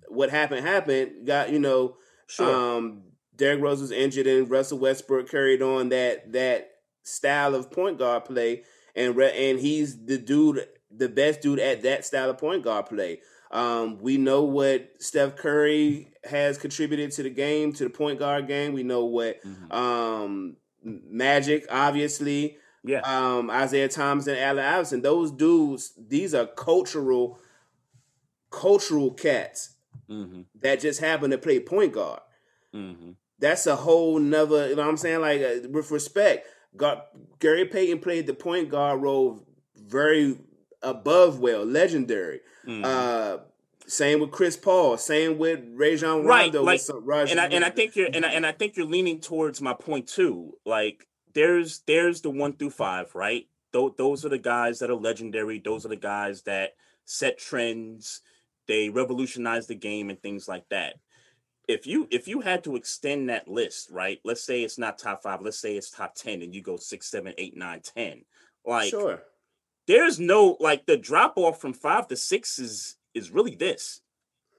what happened happened. Got you know, Sure. um, Derrick Rose was injured, and Russell Westbrook carried on that that style of point guard play, and re- and he's the dude, the best dude at that style of point guard play. Um, we know what Steph Curry has contributed to the game, to the point guard game. We know what Mhm. um, Magic, obviously, yeah. um, Isaiah Thomas and Allen Iverson. Those dudes, these are cultural, cultural cats hmm that just happen to play point guard. hmm That's a whole nother. You know what I'm saying? Like uh, with respect, God, Gary Payton played the point guard role very above well, legendary. hmm Uh, same with Chris Paul. Same with Rajon Right, Rondo. like- with some, Raj- and I and I think you're and I, and I think you're leaning towards my point too. Like there's there's the one through five, right? Those those are the guys that are legendary. Those are the guys that set trends. They revolutionized the game and things like that. If you if you had to extend that list, right? Let's say it's not top five. Let's say it's top ten, and you go six, seven, eight, nine, ten. Like sure. There's no like the drop off from five to six is is really this.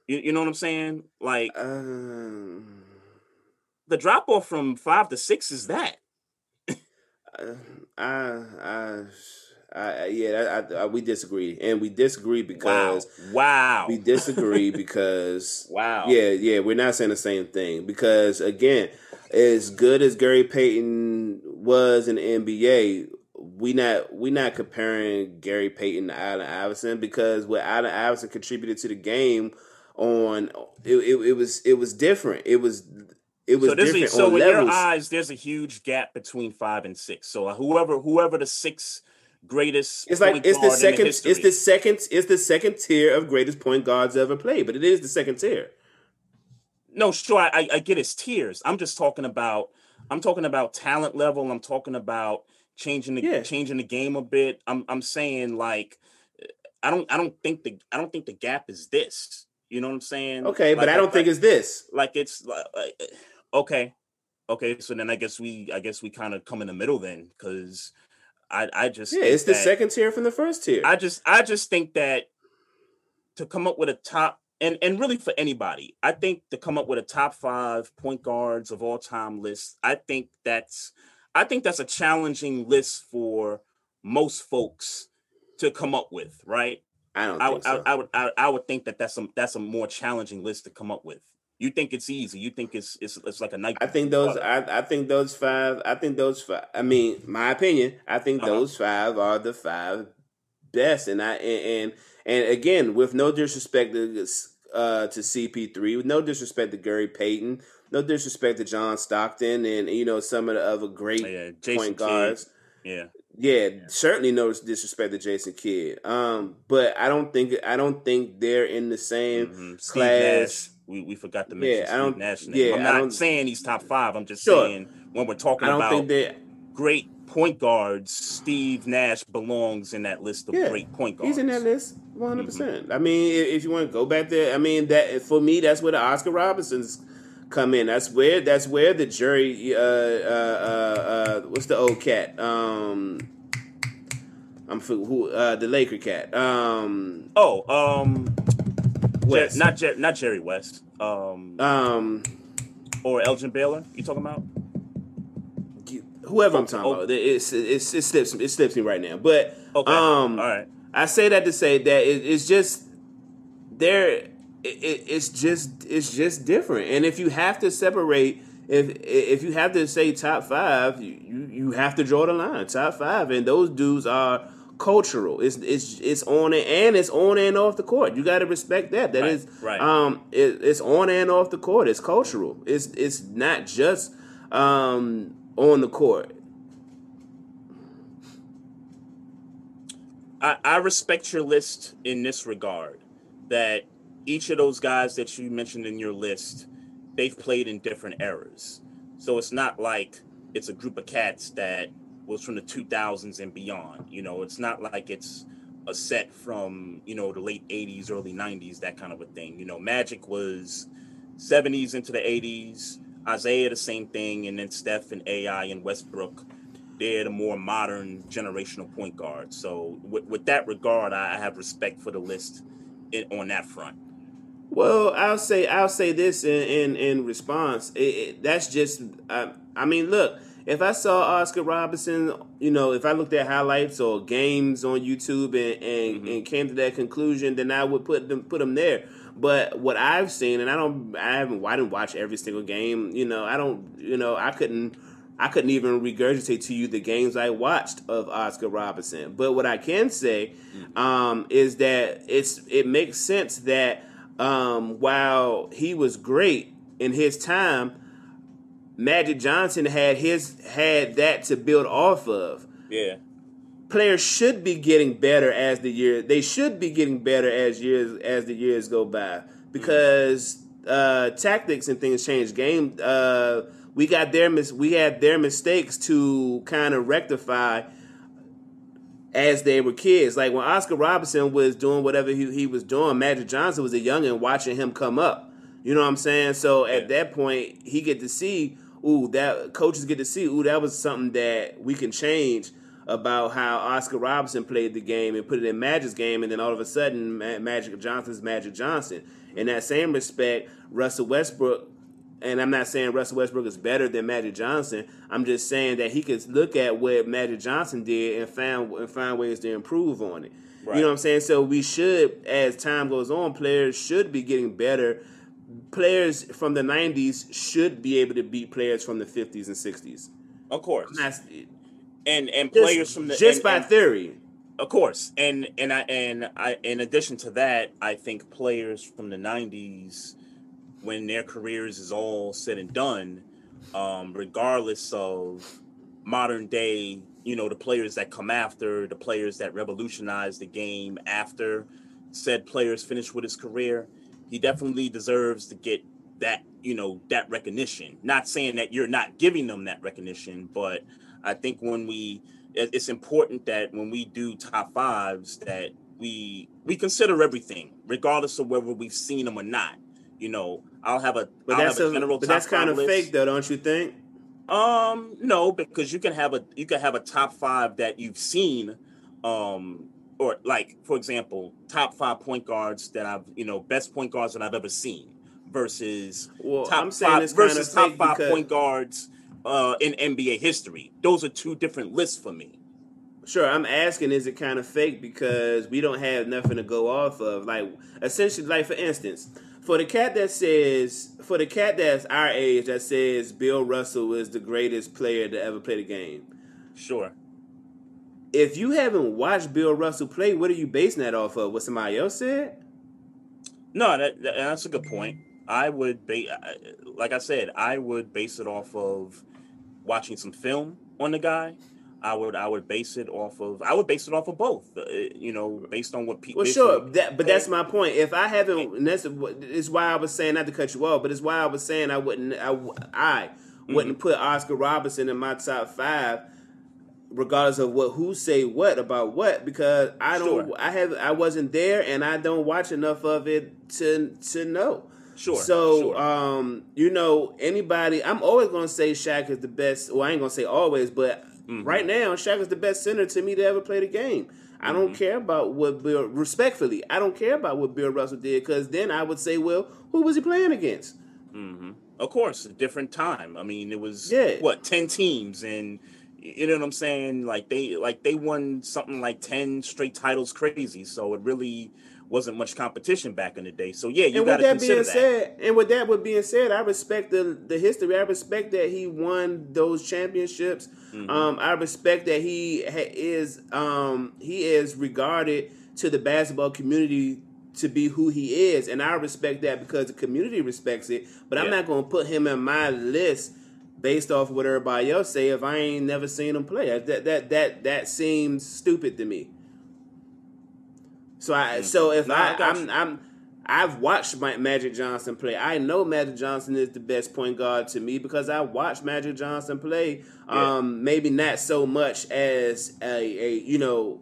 You, you know what I'm saying? Like Um, the drop off from five to six is that. uh, I, I, I, yeah, I, I, we disagree, and we disagree Wow. because Wow. we disagree because [LAUGHS] wow. Yeah, yeah, we're not saying the same thing because again, as good as Gary Payton was in the NBA, we not we not comparing Gary Payton to Allen Iverson because what Allen Iverson contributed to the game on it, it, it was it was different. It was it was So, different so on in levels. your eyes, there's a huge gap between five and six. So uh, whoever whoever the six greatest it's like it's the second history- it's the second it's the second tier of greatest point guards ever played, but it is the second tier. No, sure, I, I- I get his tiers. I'm just talking about I'm talking about talent level. I'm talking about changing the Yeah. changing the game a bit. I'm I'm saying like I don't I don't think the I don't think the gap is this. You know what I'm saying? Okay, but I don't like- think it's this. like it's like, like, okay okay so then i guess we i guess we kind of come in the middle then because i i just Yeah, it's the second tier from the first tier. i just i just think that to come up with a top and and really for anybody i think to come up with a top five point guards of all time list i think that's i think that's a challenging list for most folks to come up with right I don't I, I, so. I would I, I would think that that's a that's a more challenging list to come up with. You think it's easy? You think it's it's it's like a night? I think those. I, I think those five. I think those five. I mean, my opinion. I think Uh-huh. those five are the five best. And I and and, and again, with no disrespect to uh, to CP3, with no disrespect to Gary Payton, no disrespect to John Stockton, and you know some of the other great yeah, point guards. Yeah, Yeah, certainly no disrespect to Jason Kidd. Um, but I don't think I don't think they're in the same mhm. Steve class. Nash. We we forgot to mention Yeah, I Steve don't- Nash. name. yeah, I'm not saying he's top five. I'm just Sure. saying when we're talking I about great point guards, Steve Nash belongs in that list of Yeah, great point guards. He's in that list, one hundred Mm-hmm. percent. I mean, if you want to go back there, I mean that for me, that's where the Oscar Robinsons come in. That's where that's where the jury. Uh, uh, uh, uh, what's the old cat? Um, I'm for who? Uh, the Laker cat. Um, Oh, um, Jer- West. not Jer- not Jerry West, um, um, or Elgin Baylor. You talking about? whoever I'm talking Oh. about. It's, it's it slips it slips me right now, but Okay, um, all right. I say that to say that it, it's just there. It, it, it's just it's just different. And if you have to separate, if if you have to say top five, you you, you have to draw the line top five, and those dudes are cultural. It's it's it's on it and it's on and off the court. You got to respect that. That Right, is right. um it, it's on and off the court. It's cultural. It's it's not just um on the court. I, I respect your list in this regard that each of those guys that you mentioned in your list, they've played in different eras. So it's not like it's a group of cats that was from the 2000s and beyond. You know, it's not like it's a set from, you know, the late 80s, early 90s, that kind of a thing. You know, Magic was 70s into the 80s, Isaiah the same thing, and then Steph and AI and Westbrook they're the more modern generational point guards. So with, with that regard, I have respect for the list on that front. Well, I'll say I'll say this in in, in response. It, it, that's just I, I mean, look, if I saw Oscar Robinson, you know, if I looked at highlights or games on YouTube and and, and came to that conclusion, then I would put them put them there. But what I've seen, and I don't, I haven't, I didn't watch every single game. You know, I don't, you know, I couldn't. I couldn't even regurgitate to you the games I watched of Oscar Robinson. But what I can say um, is that it's it makes sense that um, while he was great in his time, Magic Johnson had his had that to build off of. Yeah. Players should be getting better as the year they should be getting better as years as the years go by because uh, tactics and things change. Game uh, we got their mis- we had their mistakes to kind of rectify as they were kids. Like when Oscar Robinson was doing whatever he, he was doing, Magic Johnson was a youngin' watching him come up. You know what I'm saying? So at that point, he get to see, ooh, that coaches get to see, ooh, that was something that we can change about how Oscar Robinson played the game and put it in Magic's game, and then all of a sudden, Magic Johnson's Magic Johnson. In that same respect, Russell Westbrook and I'm not saying Russell Westbrook is better than Magic Johnson. I'm just saying that he could look at what Magic Johnson did and find and find ways to improve on it. Right. You know what I'm saying? So we should, as time goes on, players should be getting better. Players from the '90s should be able to beat players from the '50s and '60s. Of course. And and just, players from the just and- by and- theory. Of course, and and I and I in addition to that, I think players from the '90s, when their careers is all said and done, um, regardless of modern day, you know, the players that come after, the players that revolutionize the game after said players finish with his career, he definitely deserves to get that, you know, that recognition. Not saying that you're not giving them that recognition, but I think when we it's important that when we do top fives that we we consider everything regardless of whether we've seen them or not you know i'll have a But I'll that's a general but that's kind of list. fake, though, don't you think? um no because you can have a you can have a top five that you've seen um or like for example top five point guards that i've you know best point guards that i've ever seen versus Well, top five versus top five point guards uh in nba history those are two different lists for me Sure, I'm asking, is it kind of fake because we don't have nothing to go off of? Like, essentially, like for instance, for the cat that says, for the cat that's our age that says Bill Russell is the greatest player to ever play the game. sure If you haven't watched Bill Russell play, what are you basing that off of? What somebody else said? No, that, that- that's a good point. I would be like I said, I would base it off of watching some film on the guy. I would I would base it off of I would base it off of both. Uh, you know, based on what people. Well, sure, that, but that's my point. If I haven't, and that's is why I was saying not to cut you off, but it's why I was saying I wouldn't I, I wouldn't mm-hmm. put Oscar Robertson in my top five, regardless of what who say what about what, because I don't sure. I have I wasn't there and I don't watch enough of it to to know. Sure. So, sure. um, you know, anybody, I'm always gonna say Shaq is the best. Well, I ain't gonna say always, but Mm-hmm. Right now, Shaq is the best center to me to ever play the game. I don't mm-hmm. care about what Bill. Respectfully, I don't care about what Bill Russell did because then I would say, well, who was he playing against? Mm-hmm. Of course, a different time. I mean, it was yeah. what ten teams, and you know what I'm saying. Like they, like they won something like ten straight titles, crazy. So it really wasn't much competition back in the day. So yeah, you got to consider being that. Said, and with that, with being said, I respect the the history. I respect that he won those championships. Mm-hmm. Um, I respect that he ha- is um, he is regarded to the basketball community to be who he is, and I respect that because the community respects it. But yeah. I'm not going to put him in my list based off of what everybody else say if I ain't never seen him play. That that that that seems stupid to me. So I so if no, I, I I'm, I'm I've watched my, Magic Johnson play. I know Magic Johnson is the best point guard to me because I watched Magic Johnson play. Yeah. Um, maybe not so much as a, a, you know.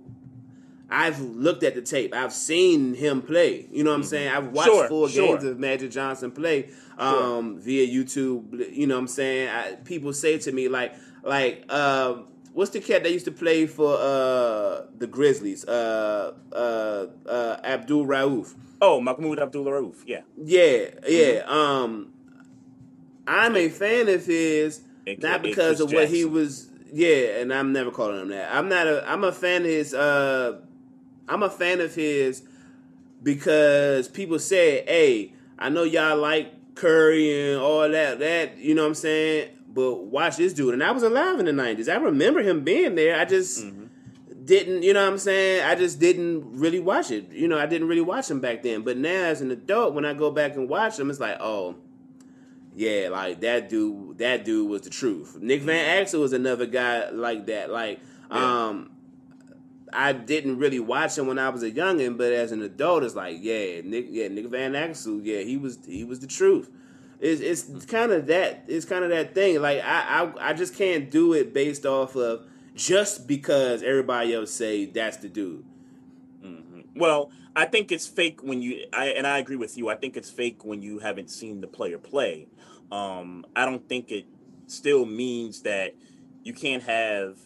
I've looked at the tape. I've seen him play. You know what I'm mm-hmm. saying? I've watched sure, four sure. games of Magic Johnson play um, sure. via YouTube. You know what I'm saying? I, people say to me like like. Um, what's the cat that used to play for uh, the Grizzlies? Uh, uh, uh, Abdul Rauf. Oh, Mahmoud Abdul Rauf. Yeah. Yeah, yeah. Mm-hmm. Um, I'm a fan of his, not because of what he was. Yeah, and I'm never calling him that. I'm not a. I'm a fan of his. Uh, I'm a fan of his because people say, "Hey, I know y'all like Curry and all that. That you know what I'm saying." But watch this dude, and I was alive in the '90s. I remember him being there. I just mm-hmm. didn't, you know what I'm saying? I just didn't really watch it. You know, I didn't really watch him back then. But now, as an adult, when I go back and watch him, it's like, oh, yeah, like that dude. That dude was the truth. Nick Van Exel was another guy like that. Like, yeah. um, I didn't really watch him when I was a youngin, but as an adult, it's like, yeah, Nick, yeah, Nick Van Exel, yeah, he was he was the truth. It's it's kind of that it's kind of that thing. Like I, I I just can't do it based off of just because everybody else say that's the dude. Mm-hmm. Well, I think it's fake when you I and I agree with you. I think it's fake when you haven't seen the player play. Um, I don't think it still means that you can't have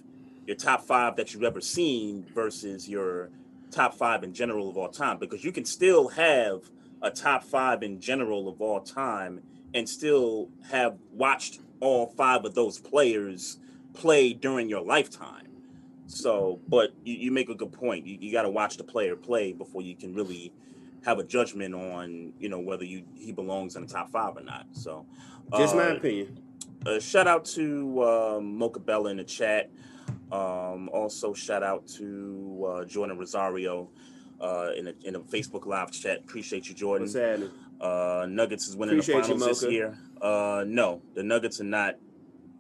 your top five that you've ever seen versus your top five in general of all time because you can still have a top five in general of all time and still have watched all five of those players play during your lifetime. So, but you, you make a good point. You, you got to watch the player play before you can really have a judgment on, you know, whether you he belongs in the top five or not. So, just uh, my opinion. Uh, shout out to uh, Mocha Bella in the chat. Um, also, shout out to uh, Jordan Rosario uh, in a in a Facebook live chat. Appreciate you, Jordan. What's happening? Uh, Nuggets is winning Appreciate the finals this year. Uh, no, the Nuggets are not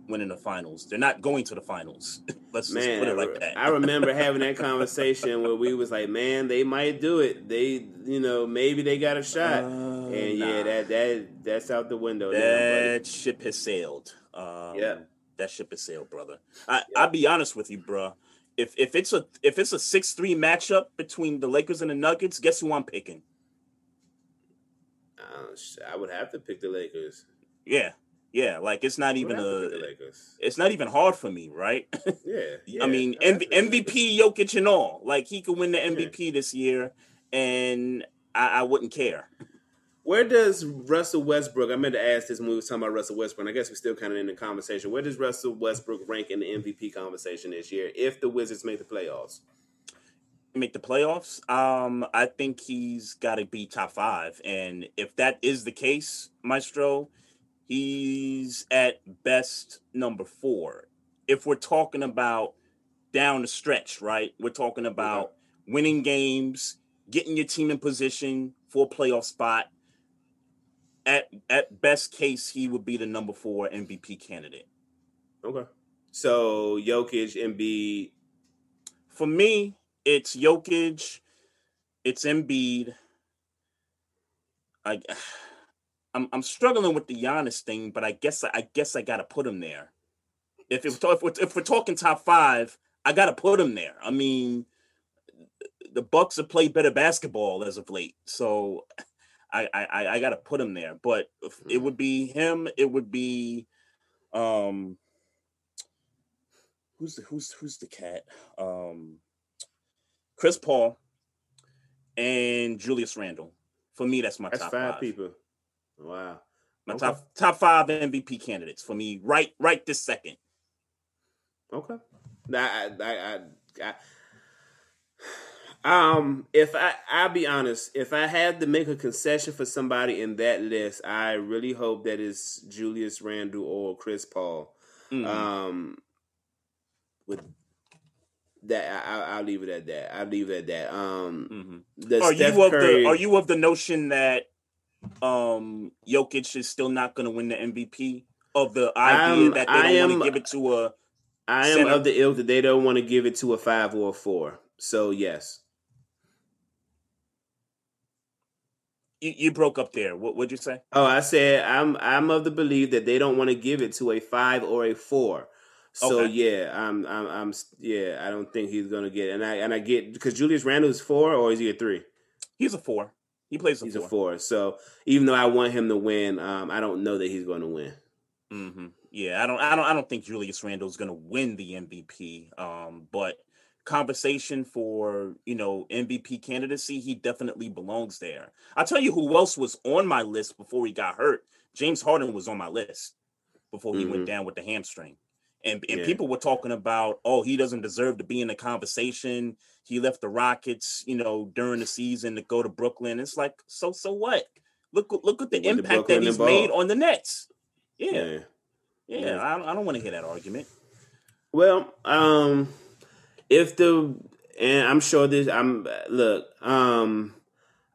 winning the finals. They're not going to the finals. [LAUGHS] Let's man, just put it like that. I remember [LAUGHS] having that conversation where we was like, man, they might do it. They, you know, maybe they got a shot. Uh, and nah. yeah, that that that's out the window. That now, ship has sailed. Um, yeah, that ship has sailed, brother. I, yeah. I'll be honest with you, bro. If if it's a if it's a six three matchup between the Lakers and the Nuggets, guess who I'm picking? Uh, I would have to pick the Lakers. Yeah, yeah. Like it's not even a. It's not even hard for me, right? [LAUGHS] Yeah. yeah I mean, I MVP Jokic and all. Like he could win the MVP yeah. this year, and I, I, wouldn't care. [LAUGHS] Where does Russell Westbrook? I meant to ask this when we were talking about Russell Westbrook. I guess we're still kind of in the conversation. Where does Russell Westbrook rank in the MVP conversation this year if the Wizards make the playoffs? make the playoffs, um, I think he's got to be top five. And if that is the case, Maestro, he's at best number four. If we're talking about down the stretch, right? We're talking about okay. winning games, getting your team in position for a playoff spot. At at best case, he would be the number four MVP candidate. Okay. So Jokic, Embiid. For me, it's Jokic, it's Embiid. I, [SIGHS] I'm I'm struggling with the Giannis thing, but I guess I guess I gotta put him there. If if, if, we're, if we're talking top five, I gotta put him there. I mean, the Bucks have played better basketball as of late, so I I, I gotta put him there. But it would be him. It would be, um, who's the who's who's the cat? Um, Chris Paul and Julius Randle. For me, that's my That's top five, five. people. Wow. My Okay. top top five MVP candidates for me, right right this second. Okay. I, I, I, I, um, if I, I'll be honest, if I had to make a concession for somebody in that list, I really hope that it's Julius Randle or Chris Paul. Mhm. Um, with that, I, I- I'll leave it at that. I'll leave it at that. Um, Mhm. the Are Steph you of Curry, the Are you of the notion that um Jokic is still not going to win the MVP? Of the idea I'm- that they I don't want to give it to a I am center- of the ilk that they don't want to give it to a five or a four. So yes. You, you broke up there. What would you say? Oh, I said I'm I'm of the belief that they don't want to give it to a five or a four. So Okay. yeah, I'm I'm I'm yeah, I don't think he's gonna get and I and I get because Julius Randle is four or is he a three? He's a four. He plays a He's four. a four. So even though I want him to win, um, I don't know that he's going to win. hmm Yeah, I don't, I don't, I don't think Julius Randle is going to win the MVP. Um, but conversation for you know MVP candidacy, he definitely belongs there. I'll tell you who else was on my list before he got hurt. James Harden was on my list before he went Mhm. down with the hamstring. And, and Yeah. people were talking about, oh, he doesn't deserve to be in the conversation. He left the Rockets, you know, during the season to go to Brooklyn. It's like, so so what? Look look at the Went impact that he's made on the Nets. Yeah, Yeah. yeah, Yeah. I, I don't want to hear that argument. Well, um, if the and I'm sure this, I'm look, um,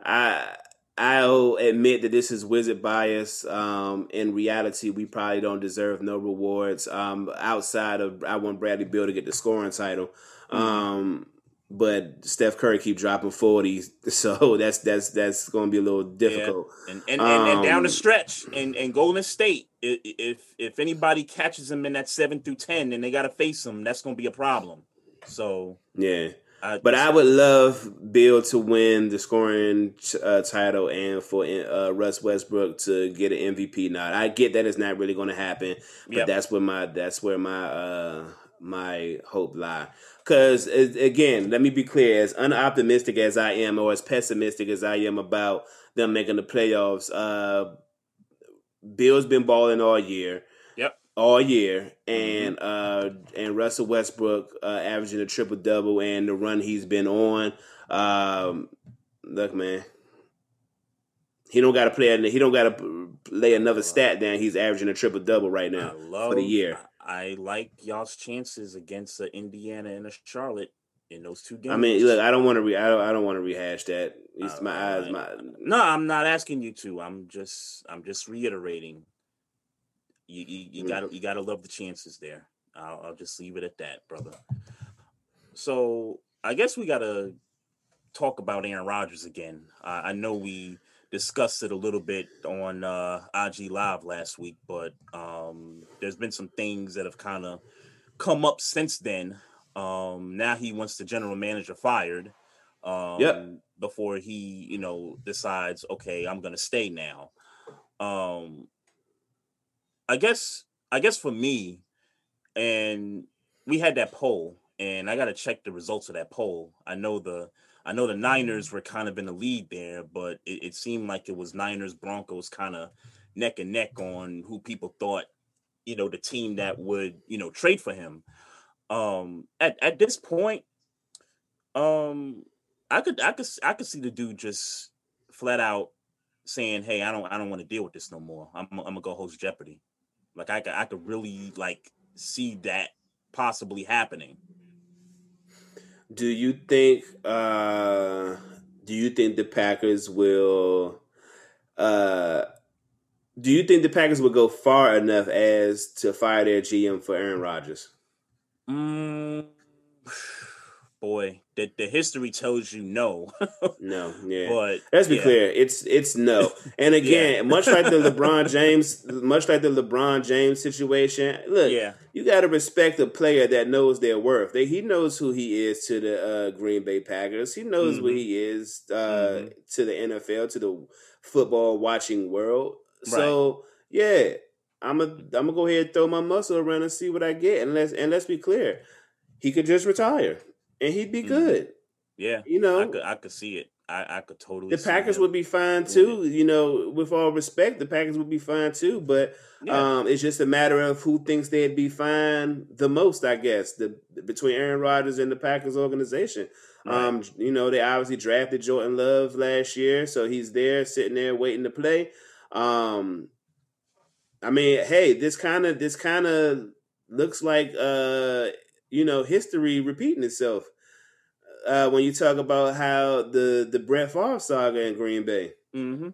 I I'll admit that this is wizard bias. Um, in reality, we probably don't deserve no rewards. Um, outside of I want Bradley Beal to get the scoring title. Um, but Steph Curry keep dropping forty, [LAUGHS] so that's that's that's going to be a little difficult. And and, and, and down the Um, stretch, and, and Golden State, if if anybody catches him in that seven through ten, and they got to face him, that's going to be a problem. So, Yeah. I, But I would love Beal to win the scoring uh, title and for uh, Russ Westbrook to get an MVP nod. I get that it's not really going to happen, but Yep. that's where my that's where my uh, my hope lie. Because again, let me be clear: as unoptimistic as I am, or as pessimistic as I am about them making the playoffs, uh, Beal's been balling all year. All year, and uh, and Russell Westbrook uh, averaging a triple double, and the run he's been on. Um, look, man, he don't got to play. He don't got to lay another stat down. He's averaging a triple double right now I love for the year. I, like y'all's chances against uh, Indiana and a Charlotte in those two games. I mean, look, I don't want to. Re- I don't. I don't want to rehash that. It's Uh, my eyes. My No, I'm not asking you to. I'm just I'm just reiterating. You you, you gotta you gotta love the chances there. I'll, I'll just leave it at that, brother. So I guess we gotta talk about Aaron Rodgers again. I I know we discussed it a little bit on uh, IG Live last week, but um, there's been some things that have kind of come up since then. Um, now he wants the general manager fired. Um, Before he, you know, decides, okay, I'm gonna stay now. Um, I guess, I guess for me, and we had that poll, and I gotta check the results of that poll. I know the, I know the Niners were kind of in the lead there, but it, it seemed like it was Niners Broncos kind of neck and neck on who people thought, you know, the team that would, you know, trade for him. Um, at at this point, um, I could I could I could see the dude just flat out saying, "Hey, I don't I don't want to deal with this no more. I'm I'm gonna go host Jeopardy." Like I could I could really like see that possibly happening. Do you think? uh Do you think the Packers will? uh Do you think the Packers will go far enough as to fire their GM for Aaron Rodgers? Mm, [SIGHS] boy, the, the history tells you no. [LAUGHS] no, yeah. But let's be yeah. clear, it's it's no. And [LAUGHS] again, Yeah. much like the LeBron [LAUGHS] James, much like the LeBron James situation, look, Yeah. you got to respect a player that knows their worth. They, he knows who he is to the uh, Green Bay Packers. He knows what Mhm. he is uh, Mhm. to the NFL, to the football watching world. So yeah, I'm a I'm gonna go ahead and throw my muscle around and see what I get. And let's and let's be clear, he could just retire and he'd be Mhm. good. Yeah, You know, I could I could see it. I, I could totally. the Packers would be fine too. You know, with all respect, the Packers would be fine too. But Yeah. um, it's just a matter of who thinks they'd be fine the most. I guess the between Aaron Rodgers and the Packers organization. Right. Um, you know, they obviously drafted Jordan Love last year, so he's there sitting there waiting to play. Um, I mean, hey, this kind of this kind of looks like uh, you know, history repeating itself. Uh, when you talk about how the the Brett Favre saga in Green Bay, Mm-hmm.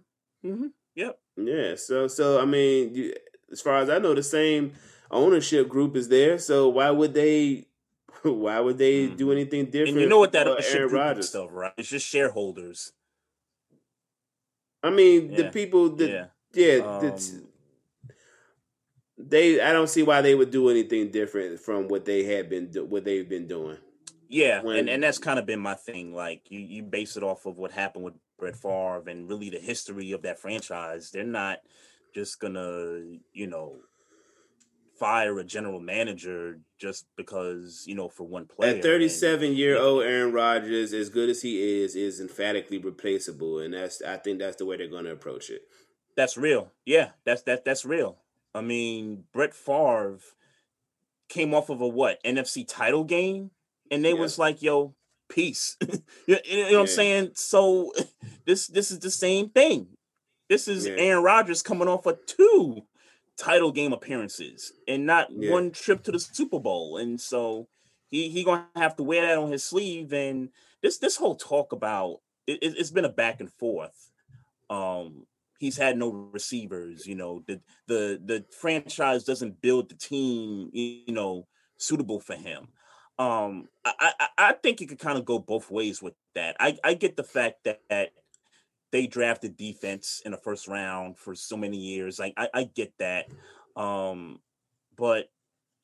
Mm-hmm. Yep. yeah. So so I mean, you, as far as I know, the same ownership group is there. So why would they? [LAUGHS] Why would they do anything different? And you know what that Aaron group is stuff, right? It's just shareholders. I mean, the people that Yeah. yeah, Um, they. I don't see why they would do anything different from what they had been do, what they've been doing. Yeah, when- and, and that's kind of been my thing. Like you, you base it off of what happened with Brett Favre and really the history of that franchise. They're not just gonna, you know, fire a general manager just because you know for one player. At and- 37 year old Aaron Rodgers, as good as he is, is emphatically replaceable, and that's I think that's the way they're going to approach it. That's real. Yeah, that's that that's real. I mean, Brett Favre came off of a what NFC title game, and they Yeah. was like, "Yo, peace." [LAUGHS] you, you know what I'm saying? So [LAUGHS] this this is the same thing. This is Yeah. Aaron Rodgers coming off of two title game appearances and not Yeah. one trip to the Super Bowl, and so he he gonna have to wear that on his sleeve. And this this whole talk about it, it, it's been a back and forth. Um, he's had no receivers. You know, the the the franchise doesn't build the team. You know, suitable for him. Um, I I, I think it could kind of go both ways with that. I I get the fact that. that they drafted defense in the first round for so many years. Like I, I get that. Um, but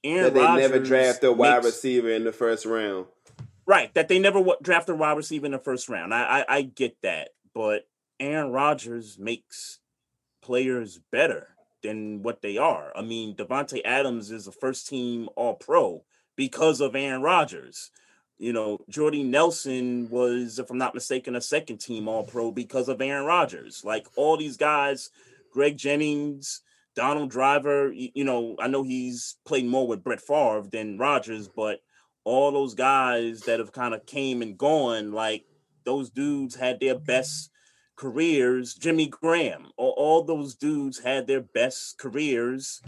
Aaron That they never Rodgers draft a wide makes- receiver in the first round. Right, that they never wa- draft a wide receiver in the first round. I, I I get that, but Aaron Rodgers makes players better than what they are. I mean, Davante Adams is a first team All Pro because of Aaron Rodgers. You know, Jordy Nelson was, if I'm not mistaken, a second team All Pro because of Aaron Rodgers. Like all these guys, Greg Jennings, Donald Driver. You, you know, I know he's played more with Brett Favre than Rodgers, but all those guys that have kind of came and gone, like those dudes had their best careers. Jimmy Graham, all, all those dudes had their best careers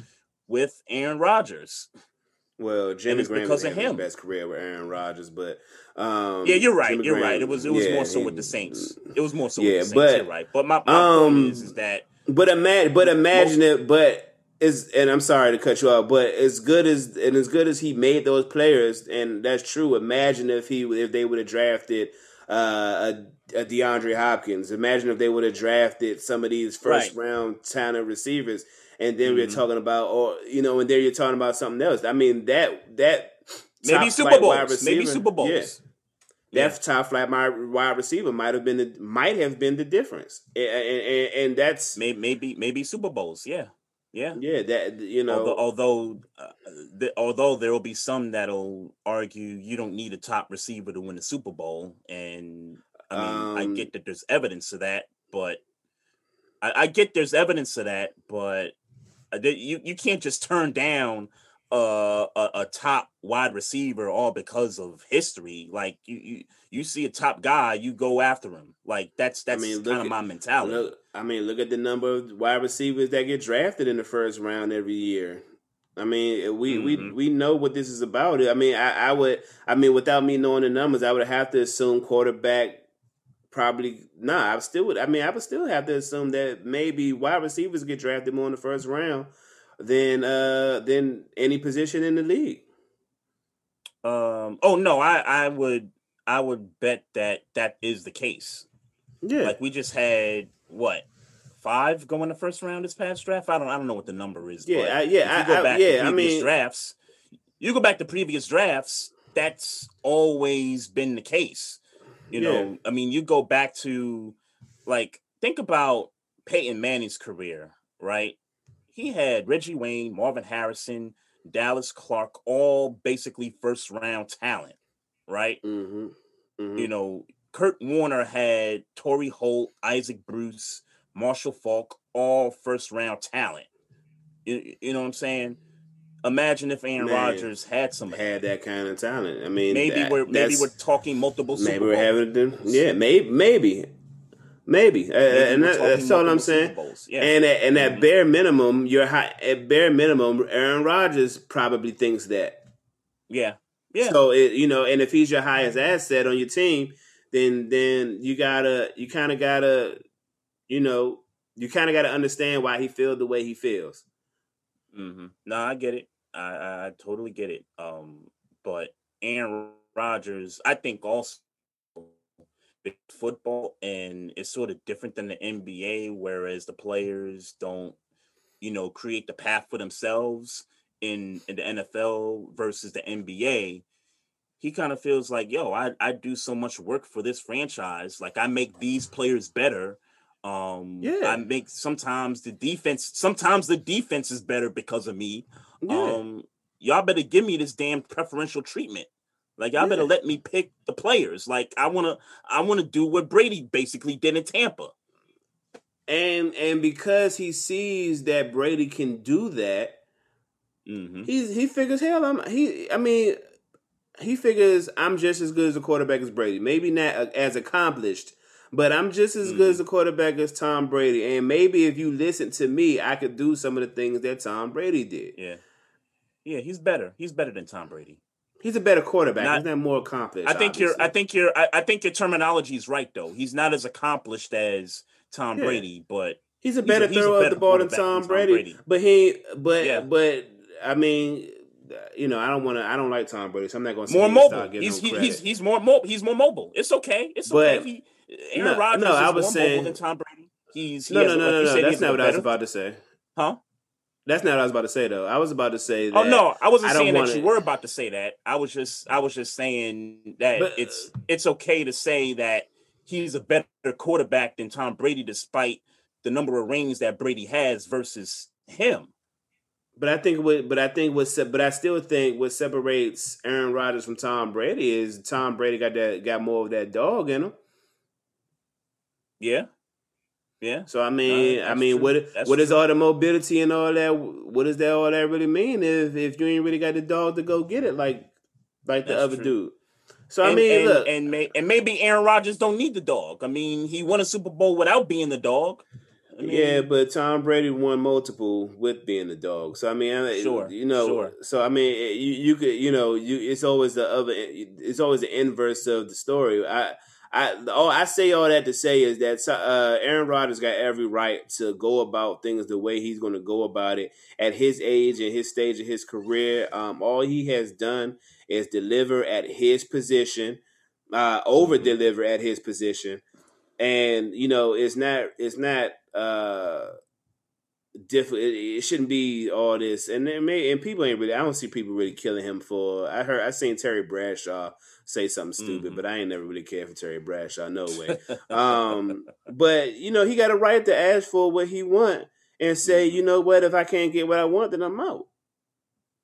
with Aaron Rodgers. Well, Jimmy Graham because was of him. his best career with Aaron Rodgers, but um, Yeah, you're right. Jimmy You're right. It was it was yeah, more so with the Saints. It was more so Yeah, with the Saints. but, you're right. But my, my um, point is, is that But imagine, but imagine it. But is and I'm sorry to cut you off, but as good as and as good as he made those players, and that's true. Imagine if he if they would have drafted uh, a, a DeAndre Hopkins. Imagine if they would have drafted some of these first Right. round talent receivers, and then we're Mhm. talking about, or you know, and then you're talking about something else. I mean that that maybe Super Bowls. Maybe Super Bowls. yeah. Yeah. that top flat my wide receiver might have been the might have been the difference, and, and, and that's Maybe maybe maybe Super Bowls. Yeah. Yeah. yeah that you know although although, uh, the, although there will be some that'll argue you don't need a top receiver to win a Super Bowl, and I mean I Um, get that there's evidence to that, but I, I get there's evidence of that, but uh, you you can't just turn down uh, a a top wide receiver all because of history. Like you you you see a top guy, you go after him. Like that's that's mean, kind of my mentality. Look, I mean, look at the number of wide receivers that get drafted in the first round every year. I mean, we we Mhm. we know what this is about. I mean, I, I would. I mean, without me knowing the numbers, I would have to assume quarterback. Probably nah. I still would. I mean, I would still have to assume that maybe wide receivers get drafted more in the first round than uh than any position in the league. Um. Oh no, I I would I would bet that that is the case. Yeah. Like we just had what five going the first round this past draft. I don't I don't know what the number is. Yeah, but I- yeah, I- go I- back to yeah, I previous mean- drafts. You go back to previous drafts. That's always been the case. You Yeah. know, I mean, you go back to like think about Peyton Manning's career, right? He had Reggie Wayne, Marvin Harrison, Dallas Clark, all basically first round talent, right? Mm-hmm. Mm-hmm. You know, Kurt Warner had Torry Holt, Isaac Bruce, Marshall Faulk, all first round talent. You, you know what I'm saying? Imagine if Aaron Rodgers had some had that. kind of talent. I mean, Maybe that- we're maybe we're talking multiple. Super maybe we're having them. Yeah, maybe, maybe, maybe, Uh, and that, that's all I'm saying. Yeah. And at, and at Mhm. bare minimum, you're high. At bare minimum, Aaron Rodgers probably thinks that. Yeah, yeah. So it, you know, and if he's your highest asset on your team, then then you gotta, you kind of gotta, you know, you kind of gotta understand why he feels the way he feels. Mm-hmm. No, I get it. I, I totally get it. Um, but Aaron Rodgers, I think also football and it's sort of different than the NBA, whereas the players don't, you know, create the path for themselves in, in the NFL versus the NBA. He kind of feels like, yo, I, I do so much work for this franchise. Like I make these players better. Um, Yeah. I make sometimes the defense, sometimes the defense is better because of me. Yeah. Um, y'all better give me this damn preferential treatment. Like y'all better let me pick the players. Like I wanna, I wanna do what Brady basically did in Tampa. and and because he sees that Brady can do that, hmm he's he figures hell I'm he I mean he figures I'm just as good as a quarterback as Brady. Maybe not as accomplished, but I'm just as good as mm-hmm. a quarterback as Tom Brady. And maybe if you listen to me, I could do some of the things that Tom Brady did. Yeah, yeah, he's better. He's better than Tom Brady. He's a better quarterback. Not- He's not more accomplished. I think you're. I think you're. I, I think your terminology is right though. He's not as accomplished as Tom Yeah. Brady, but He's a He's a- better he's a thrower of the ball than Tom, than Tom Brady, Brady. But he, but Yeah. but I mean, you know, I don't want to. I don't like Tom Brady, so I'm not going to more say mobile. He's he, him he's he's more mobile. He's more mobile. It's okay. It's But- okay. He, Aaron No, Rodgers no, I was more saying- mobile than Tom Brady. He's he No, no, no, no, no. That's not what I was about to say. Huh? That's not what I was about to say though. I was about to say oh, that. Oh no, I wasn't I saying that wanna- you were about to say that. I was just I was just saying that But- it's uh, it's okay to say that he's a better quarterback than Tom Brady despite the number of rings that Brady has versus him. But I think what, but I think what, but I still think what separates Aaron Rodgers from Tom Brady is Tom Brady got that got more of that dog in him. Yeah. Yeah. So I mean, I mean, true. what That's what is true. all the mobility and all that? What does that all that really mean if if you ain't really got the dog to go get it like like the That's other true. dude? So I mean, and, look, and, may, and maybe Aaron Rodgers don't need the dog. I mean, he won a Super Bowl without being the dog. I mean, yeah, but Tom Brady won multiple with being the dog. So I mean, Sure, you know, sure. so I mean, you you could, you know, you it's always the other, it's always the inverse of the story. I. I all I say all that to say is that uh, Aaron Rodgers got every right to go about things the way he's going to go about it at his age and his stage of his career. Um, all he has done is deliver at his position, uh, over deliver at his position, and you know it's not it's not uh different. It, it shouldn't be all this, and it may, and people ain't really. I don't see people really killing him for. I heard I seen Terry Bradshaw say something stupid, Mhm. but I ain't never really cared for Terry Bradshaw. No way. [LAUGHS] um, but you know he got a right to ask for what he want and say, you know what, if I can't get what I want, then I'm out.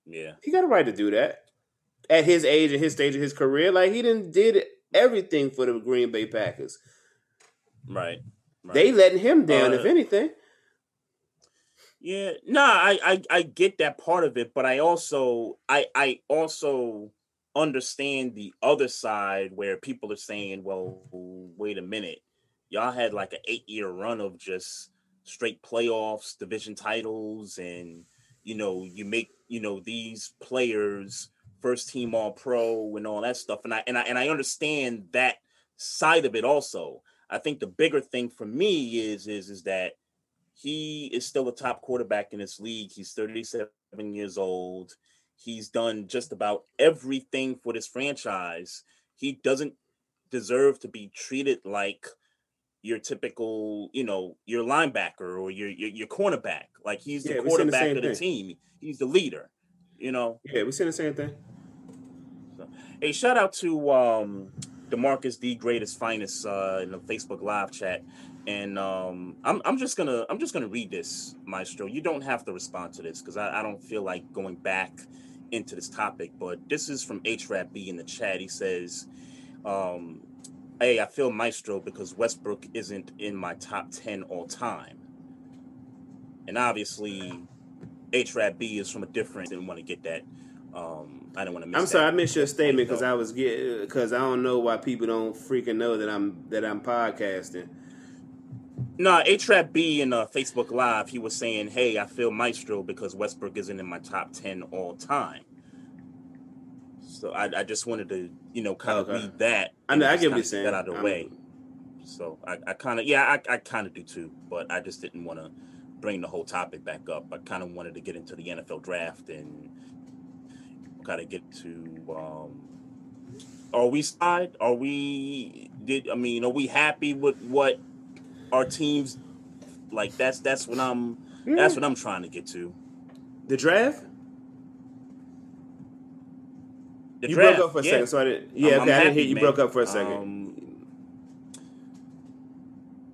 yeah. He got a right to do that at his age and his stage of his career. Like he didn't did everything for the Green Bay Packers. Right. Right. They letting him down, Uh, if anything. Yeah, no, I, I I get that part of it, but I also I I also understand the other side where people are saying, well, wait a minute, y'all had like an eight year run of just straight playoffs, division titles, and you know you make you know these players first team all pro and all that stuff, and I and I and I understand that side of it also. I think the bigger thing for me is is is that he is still a top quarterback in this league. He's 37 years old. He's done just about everything for this franchise. He doesn't deserve to be treated like your typical, you know, your linebacker or your your, your cornerback. Like he's the Yeah, saying the quarterback of the thing. team. He's the leader. You know. Yeah, we're saying the same thing. Hey, shout out to um Demarcus D Greatest Finest uh in the Facebook live chat. And um I'm I'm just gonna I'm just gonna read this, Maestro. You don't have to respond to this because I, I don't feel like going back into this topic, but this is from HRAP in the chat. He says, um, hey, I feel Maestro because Westbrook isn't in my top 10 all time. And obviously HRAP is from a different didn't want to get that. Um I don't want to miss I'm that. sorry, I missed your statement because I was get because I don't know why people don't freaking know that I'm that I'm podcasting. No, A Trap B in uh, Facebook Live, he was saying, "Hey, I feel Maestro because Westbrook isn't in my top ten all time." So I, I just wanted to, you know, kind of Okay. read that. I know- I get what you're saying. That out of the I'm- way. So I, I kind of, yeah, I, I kind of do too, but I just didn't want to bring the whole topic back up. I kind of wanted to get into the NFL draft and kind of get to. um Are we side? Are we? Did I mean? Are we happy with what our teams like? That's that's what I'm. That's what I'm trying to get to. The draft? The you draft, broke up for a yeah. second, so I didn't. Yeah, I'm- I'm okay, I didn't hear you man. broke up for a second. Um,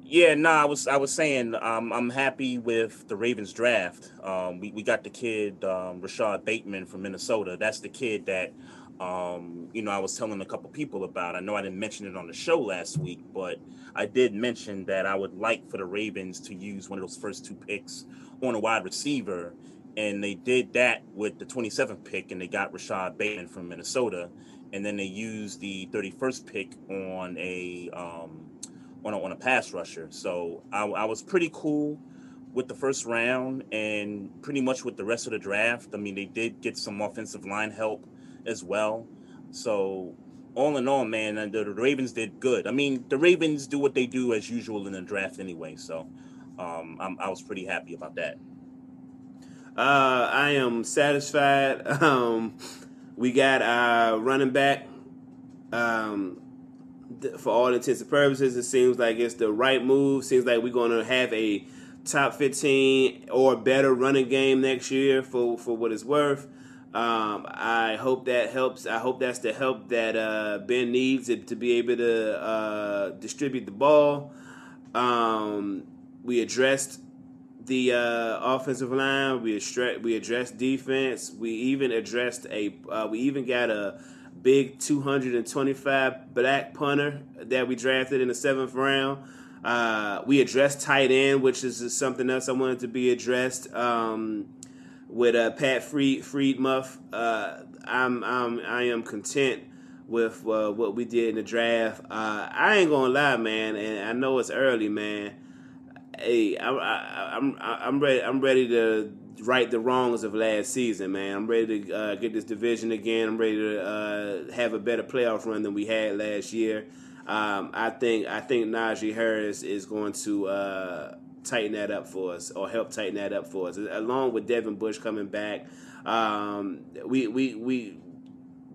Yeah, no, I was I was saying um, I'm happy with the Ravens draft. Um, we we got the kid um, Rashad Bateman from Minnesota. That's the kid that um, you know I was telling a couple people about. I know I didn't mention it on the show last week, but I did mention that I would like for the Ravens to use one of those first two picks on a wide receiver, and they did that with the 27th pick, and they got Rashad Bateman from Minnesota, and then they used the 31st pick on a um, on a, on a pass rusher. So I, I was pretty cool with the first round and pretty much with the rest of the draft. I mean, they did get some offensive line help as well. So all in all, man, the, the Ravens did good. I mean, the Ravens do what they do as usual in the draft anyway. So um, I was pretty happy about that. Uh, I am satisfied. [LAUGHS] Um, we got our running back. Um, for all intents and purposes, it seems like it's the right move. Seems like we're going to have a top 15 or better running game next year for, for what it's worth. Um, I hope that helps. I hope that's the help that uh, Ben needs to, be able to uh, distribute the ball. Um, we addressed the uh, offensive line. We addressed we addressed defense. We even addressed a. Uh, we even got a big 225 black punter that we drafted in the seventh round. Uh, we addressed tight end, which is something else I wanted to be addressed. Um, with uh, Pat Freed Freiermuth, uh, I'm I'm I am content with uh, what we did in the draft. Uh, I ain't gonna lie, man, and I know it's early, man hey, I, I, I'm I'm ready. I'm ready to right the wrongs of last season, man. I'm ready to uh, get this division again. I'm ready to uh, have a better playoff run than we had last year. Um, I think I think Najee Harris is going to uh, tighten that up for us, or help tighten that up for us, along with Devin Bush coming back. Um, we we we.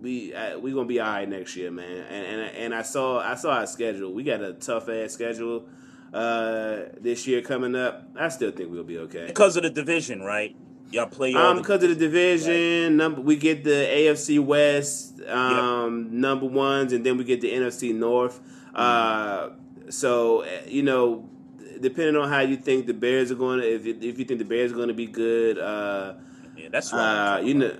We uh, we gonna be all right next year, man. And and and I saw I saw our schedule. We got a tough ass schedule uh, this year coming up. I still think we'll be okay. Because of the division, right? Y'all play Um, because of the division, number we get the AFC West um, number ones, and then we get the NFC North. Uh, so uh, you know, depending on how you think the Bears are going to, if you- if you think the Bears are going to be good, uh, yeah, that's what uh, you know,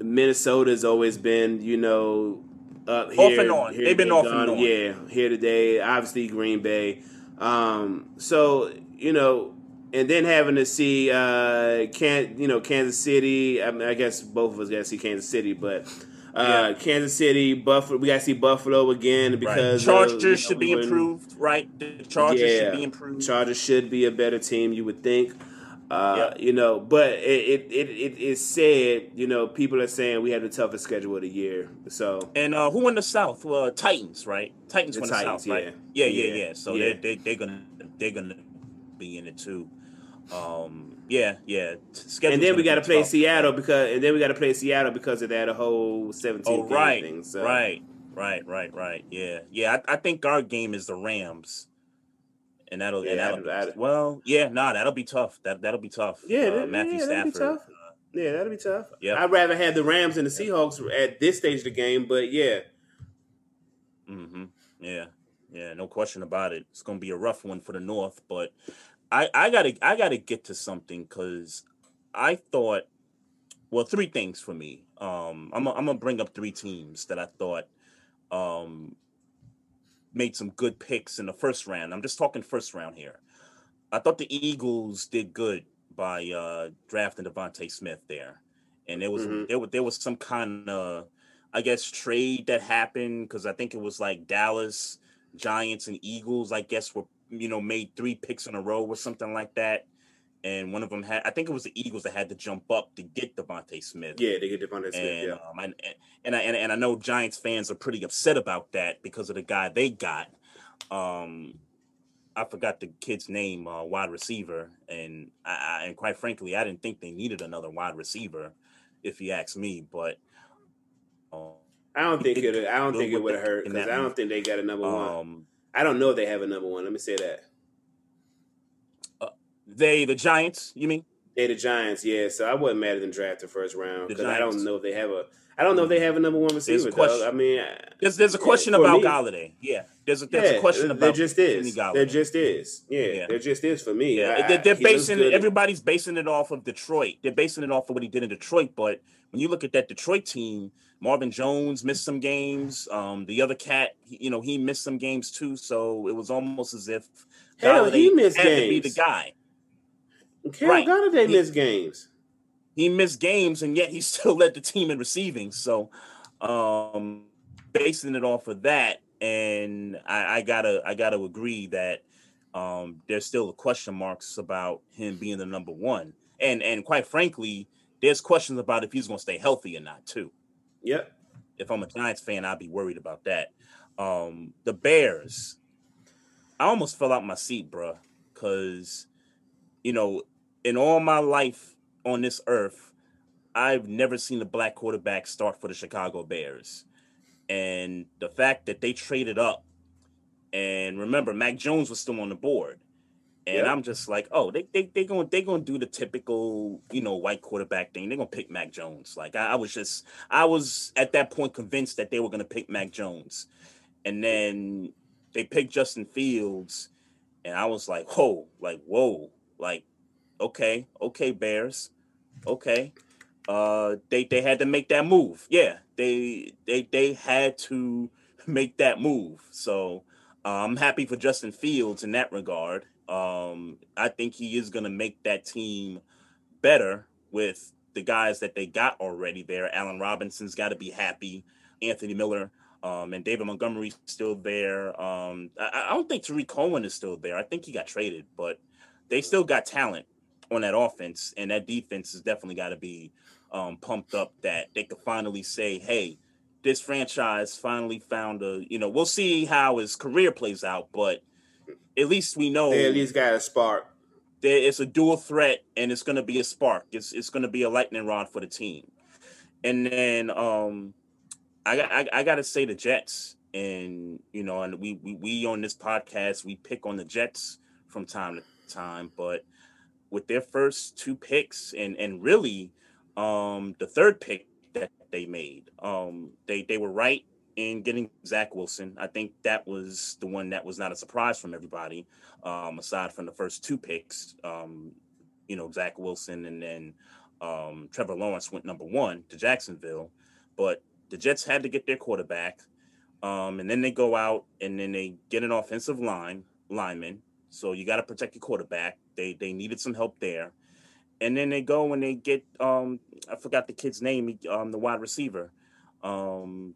Minnesota's always been you know up here, Off and on. here They've been off and on. Yeah, here today. Obviously, Green Bay. Um, so you know, and then having to see uh, can you know Kansas City. I, mean, I guess both of us got to see Kansas City, but. Uh, Kansas City, Buffalo. We got to see Buffalo again because right. of, Chargers you know, should be improved, right? The Chargers should be improved. Chargers should be a better team, you would think. Uh, Yep. You know, but it it, it it is said, you know, people are saying we have the toughest schedule of the year. So And uh, who in the South? Well, Titans, right? Titans The won Titans, the South, right? yeah. Yeah, yeah, Yeah, yeah. So yeah. they're they, they're gonna they're gonna be in it too. Um, Yeah, yeah. and then we got to play tough. Seattle because, and then we got to play Seattle because of that whole seventeen. Oh, right, thing, so. right, right, right, right. Yeah, yeah. I, I, think our game is the Rams, and that'll, yeah, and that'll, that'll well, yeah, nah, that'll be tough. That that'll be tough. Yeah, uh, Matthew yeah, Stafford. Uh, yeah, that'll be tough. Yeah, I'd rather have the Rams and the Seahawks at this stage of the game, but yeah. Mm-hmm. Yeah, yeah, no question about it. It's gonna be a rough one for the North, but I I gotta I gotta get to something because I thought, well, three things for me. Um, I'm a, I'm gonna bring up three teams that I thought um made some good picks in the first round. I'm just talking first round here. I thought the Eagles did good by uh drafting DeVonta Smith there, and there was mm-hmm. there was there was some kind of I guess trade that happened because I think it was like Dallas Giants and Eagles, I guess, were you know made three picks in a row or something like that. And one of them had, I think it was the Eagles that had to jump up to get DeVonta Smith. Yeah, they get DeVonta Smith. And, yeah. Um, and, and, I, and, and I know Giants fans are pretty upset about that because of the guy they got. Um, I forgot the kid's name, uh, wide receiver, and I, I, and quite frankly, I didn't think they needed another wide receiver, if you ask me. But um, I don't think it. I don't think it would have hurt because I don't think they got a number um, one. I don't know if they have a number one. Let me say that. They the Giants, you mean? They the Giants, yeah. So I wasn't mad at them draft the first round because I don't know if they have a. I don't know if they have a number one receiver. Though. I mean, there's there's a question yeah, about me, Golladay. Yeah, there's a there's yeah, a question about there just is. There just is. Yeah, yeah, there just is for me. Yeah, I, they're, basing everybody's basing it off of Detroit. They're basing it off of what he did in Detroit. But when you look at that Detroit team, Marvin Jones missed some games. Um, the other cat, you know, he missed some games too. So it was almost as if Hell, he missed had games. to be the guy. Hell, right. Golladay missed games. He missed games, and yet he [LAUGHS] still led the team in receiving. So, um, basing it off of that, and I, I gotta, I gotta agree that um, there's still the question marks about him being the number one, and and quite frankly, there's questions about if he's going to stay healthy or not too. Yep. If I'm a Giants fan, I'd be worried about that. Um, the Bears, I almost fell out my seat, bro, because you know, in all my life on this earth, I've never seen a black quarterback start for the Chicago Bears. And the fact that they traded up, and remember, Mac Jones was still on the board. And. I'm just like, oh, they they they going they going to do the typical, you know, white quarterback thing. They're going to pick Mac Jones. Like I, I, was just I was at that point convinced that they were going to pick Mac Jones. And then they picked Justin Fields and I was like, "Whoa, like whoa, like okay, okay Bears. Okay. Uh they they had to make that move. Yeah. They they they had to [LAUGHS] make that move. So, uh, I'm happy for Justin Fields in that regard um, I think he is going to make that team better with the guys that they got already there. Allen Robinson's got to be happy. Anthony Miller um, and David Montgomery's still there. Um, I, I, don't think Tarik Cohen is still there. I think he got traded, but they still got talent on that offense, and that defense has definitely got to be um, pumped up. That they could finally say, "Hey, this franchise finally found a." You know, we'll see how his career plays out, but at least we know they at least got a spark. There, it's a dual threat, and it's going to be a spark. It's it's going to be a lightning rod for the team. And then um, I got I, I got to say the Jets, and you know, and we, we we on this podcast we pick on the Jets from time to time, but with their first two picks and and really um the third pick that they made um they they were right in getting Zach Wilson. I think that was the one that was not a surprise from everybody, um, aside from the first two picks. Um, you know, Zach Wilson and then um, Trevor Lawrence went number one to Jacksonville. But the Jets had to get their quarterback. Um, and then they go out and then they get an offensive line lineman. So you got to protect your quarterback. They they needed some help there. And then they go and they get um, I forgot the kid's name, um, the wide receiver. Um,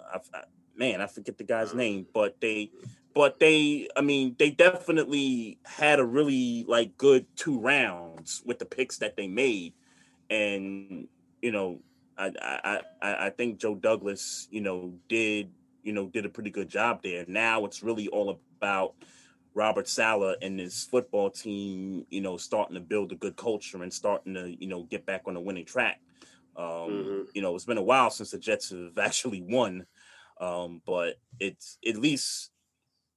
I, I, man, I forget the guy's uh-huh. name, but they, but they, I mean, they definitely had a really like good two rounds with the picks that they made, and you know, I, I, I, I think Joe Douglas, you know, did you know did a pretty good job there. Now it's really all about Robert Saleh and his football team, you know, starting to build a good culture and starting to, you know, get back on the winning track. Um, Mhm. You know, it's been a while since the Jets have [LAUGHS] actually won, um, but it's at least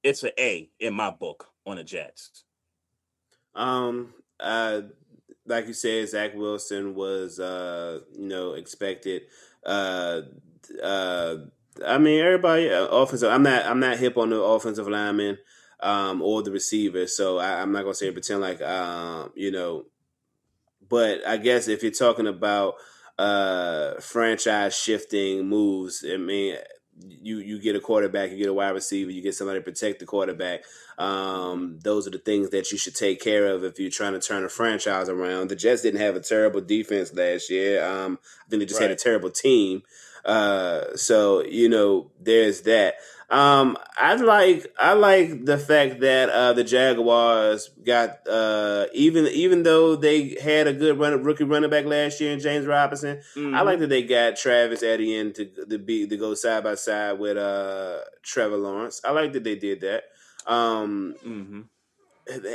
it's an A in my book on the Jets. Um, uh, like you said, Zach Wilson was, uh, you know, expected. Uh, uh, I mean, everybody uh, offensive. I'm not. I'm not hip on the offensive lineman, um, or the receiver. So I, I'm not gonna say pretend like, um, you know. But I guess if you're talking about uh franchise shifting moves, I mean, you you get a quarterback, you get a wide receiver, you get somebody to protect the quarterback. Um, those are the things that you should take care of if you're trying to turn a franchise around. The Jets didn't have a terrible defense last year. Um, I think they just had a terrible team. Uh, so you know, there's that. Um, I like I like the fact that uh, the Jaguars got uh, even even though they had a good run, rookie running back last year in James Robinson. I like that they got Travis Etienne to to be to go side by side with uh, Trevor Lawrence. I like that they did that. Um, hmm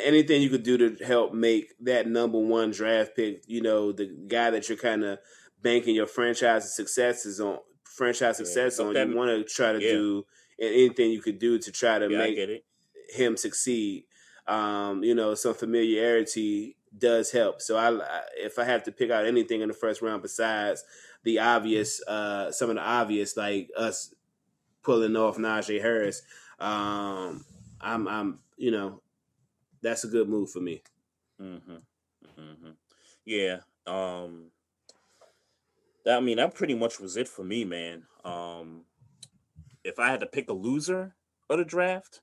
anything you could do to help make that number one draft pick, you know, the guy that you're kind of banking your franchise successes on, franchise success on, okay. you want to try to Yeah. do anything you could do to try to Yeah, make it. him succeed. Um, you know, some familiarity does help. So I, I- if I have to pick out anything in the first round besides the obvious, uh, some of the obvious, like us pulling off Najee Harris, um, I'm, I'm, you know, that's a good move for me. Mm-hmm. hmm Yeah. Um that I mean that pretty much was it for me, man. Um if I had to pick a loser of the draft,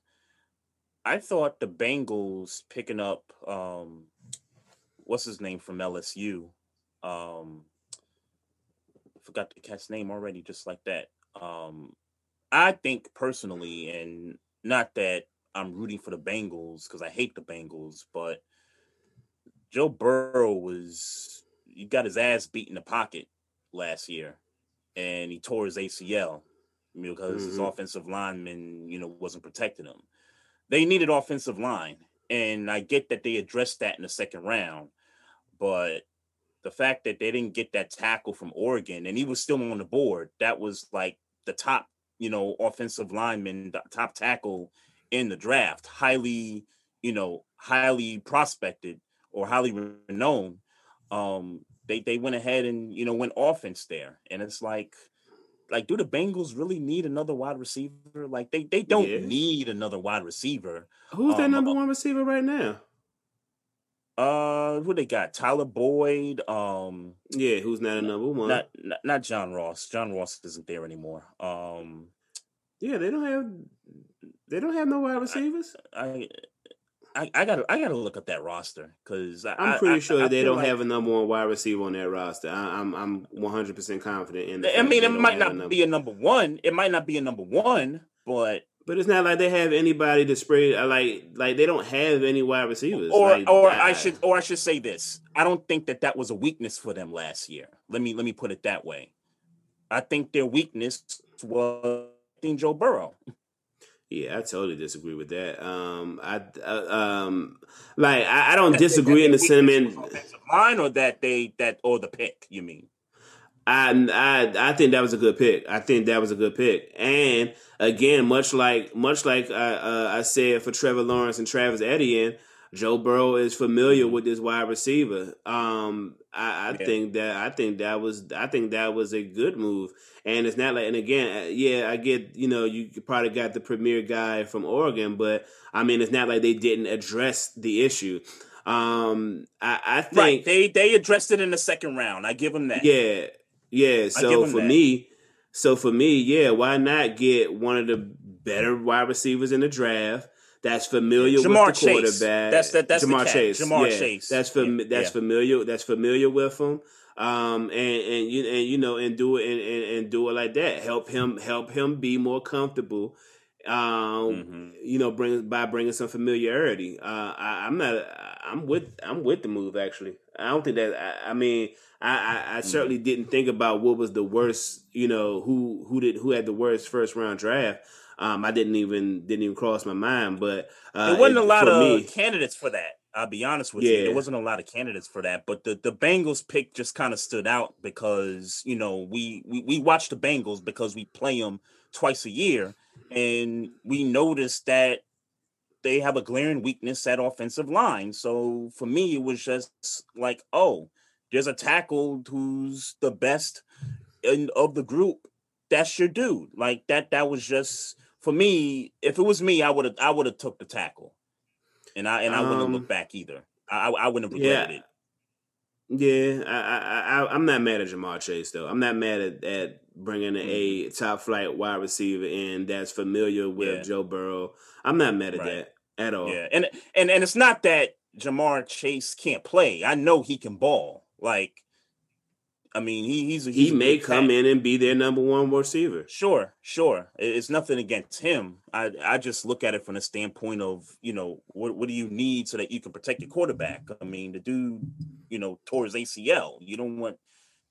I thought the Bengals picking up um what's his name from LSU. Um forgot the cat's name already, just like that. Um I think personally, and not that I'm rooting for the Bengals because I hate the Bengals, but Joe Burrow was he got his ass beat in the pocket last year, and he tore his ACL because his Mhm. offensive lineman, you know, wasn't protecting him. They needed offensive line, and I get that they addressed that in the second round, but the fact that they didn't get that tackle from Oregon and he was still on the board, that was like the top, you know, offensive lineman, the top tackle in the draft, highly, you know, highly prospected or highly renowned. Um, they they went ahead and you know went offense there, and it's like, like, do the Bengals really need another wide receiver? Like they they don't Yeah. need another wide receiver. Who's their Um, number one receiver right now? Uh, who they got? Tyler Boyd. Um, Yeah, who's not a number one? not, not not John Ross. John Ross isn't there anymore. Um, yeah, they don't have they don't have no wide receivers. I. I, I gotta I gotta look up that roster because I'm pretty sure they don't have a number one wide receiver on that roster. I, I'm I'm 100 percent confident in. The I mean, it might a not be a number one. It might not be a number one, but but it's not like they have anybody to spread. uh, Like like they don't have any wide receivers. or Like, or I should or I should say this. I don't think that that was a weakness for them last year. Let me let me put it that way. I think their weakness was Joe Burrow. Yeah, I totally disagree with that. Um, I uh, um, like I, I don't disagree in the sentiment. Mine or that they that or the pick. You mean? I, I I think that was a good pick. I think that was a good pick. And again, much like much like I, uh, I said for Trevor Lawrence and Travis Etienne, Joe Burrow is familiar with this wide receiver. Um, I, I Yeah. think that I think that was I think that was a good move. And it's not like and again, uh, yeah, I get you know you probably got the premier guy from Oregon, but I mean it's not like they didn't address the issue. Um, I, I think Right. They they addressed it in the second round. I give them that. yeah, yeah. So for that. me, so for me, yeah, why not get one of the better wide receivers in the draft? That's familiar Ja'Marr with the Chase. quarterback. That's the- that's the Ja'Marr. Chase. Ja'Marr yeah, Chase. That's fam- Yeah, That's familiar. That's familiar with him. Um, and and you and you know and do it and, and, and do it like that. Help him. Help him be more comfortable. Um, Mhm. you know, bring by bringing some familiarity. Uh, I, I'm not. I'm with. I'm with the move. Actually, I don't think that. I, I mean, I, I, I certainly didn't think about what was the worst. You know, who who did who had the worst first round draft. Um, I didn't even didn't even cross my mind. But uh, there wasn't it- a lot of me- candidates for that. I'll be honest with you. Yeah. There wasn't a lot of candidates for that. But the, the Bengals pick just kind of stood out because, you know, we, we we watch the Bengals because we play them twice a year. And we noticed that they have a glaring weakness at offensive line. So for me, it was just like, oh, there's a tackle who's the best in, of the group. That's your dude. Like that. That was just for me. If it was me, I would have. I would have took the tackle, and I and I wouldn't have Um, looked back either. I I wouldn't have regretted Yeah. it. Yeah, I, I, I, I'm not mad at Ja'Marr Chase though. I'm not mad at, at bringing a top flight wide receiver in that's familiar with Mm-hmm. Yeah. Joe Burrow. I'm not mad at Right. that at all. Yeah, and and and it's not that Ja'Marr Chase can't play. I know he can ball. Like, I mean, he he's a, He may come cat. in and be their number one receiver. Sure, sure. It's nothing against him. I I just look at it from the standpoint of you know what what do you need so that you can protect your quarterback. I mean, the dude, you know, tore his ACL. You don't want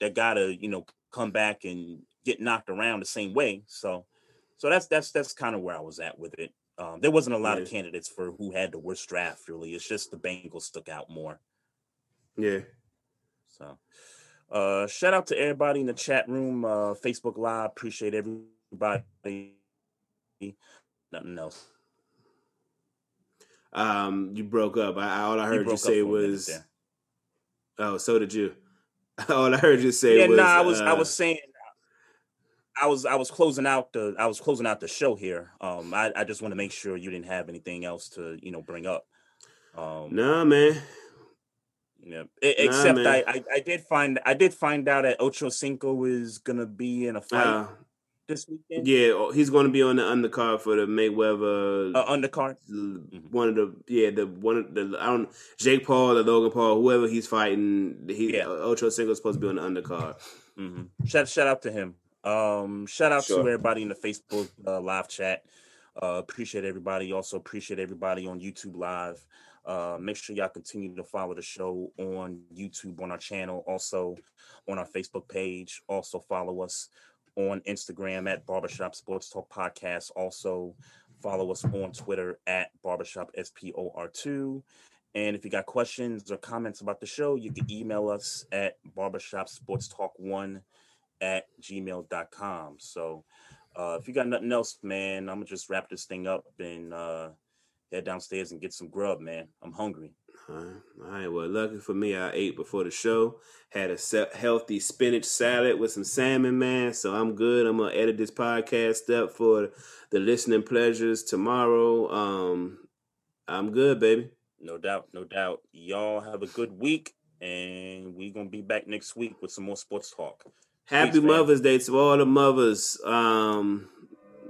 that guy to you know come back and get knocked around the same way. So, so that's that's that's kind of where I was at with it. Um, there wasn't a lot of candidates for who had the worst draft. Really, it's just the Bengals stuck out more. Yeah. So, uh, shout out to everybody in the chat room, uh, Facebook Live. Appreciate everybody. Nothing else. Um, you broke up. I, all I heard you, up say for a minute was, "Oh, so did you." [LAUGHS] all I heard you say was yeah, was, no, I was I uh, was saying I was I was closing out the I was closing out the show here. Um, I, I just want to make sure you didn't have anything else to you know bring up. Um, Nah, man. Yeah. E- except. I, I I did find I did find out that Ocho Cinco is gonna be in a fight Uh, this weekend. yeah, oh, he's going to be on the undercard for the Mayweather uh, undercard. one of the yeah the one of the I don't Jake Paul or Logan Paul whoever he's fighting he Yeah. Ocho Cinco's supposed to be on the undercard. hmm Shout shout out to him. Um, shout out Sure. to everybody in the Facebook uh, live chat. Uh, appreciate everybody. Also appreciate everybody on YouTube live. Uh, make sure y'all continue to follow the show on YouTube on our channel, also on our Facebook page. Also follow us on Instagram at Barbershop Sports Talk Podcast. Also follow us on Twitter at Barbershop SPOR2. And if you got questions or comments about the show, you can email us at barbershop sports talk one at gmail.com. So uh, if you got nothing else, man, I'm gonna just wrap this thing up and uh, head downstairs and get some grub, man. I'm hungry. All right. All right. Well, lucky for me, I ate before the show. Had a healthy spinach salad with some salmon, man. So I'm good. I'm gonna edit this podcast up for the listening pleasures tomorrow. Um, I'm good, baby. No doubt, no doubt. Y'all have a good week, and we're gonna be back next week with some more sports talk. Happy Peace, man. Mother's Day to all the mothers um,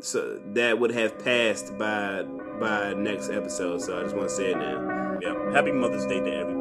so that would have passed by by next episode. So I just want to say it now. Yeah. Happy Mother's Day to everybody.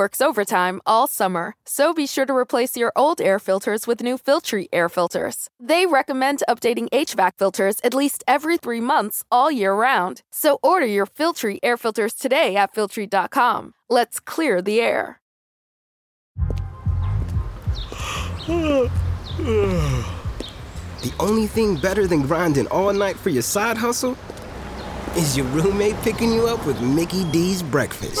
Works overtime all summer, so be sure to replace your old air filters with new Filtry air filters. They recommend updating HVAC filters at least every three months all year round. So order your Filtry air filters today at Filtry.com. Let's clear the air. The only thing better than grinding all night for your side hustle is your roommate picking you up with Mickey D's breakfast.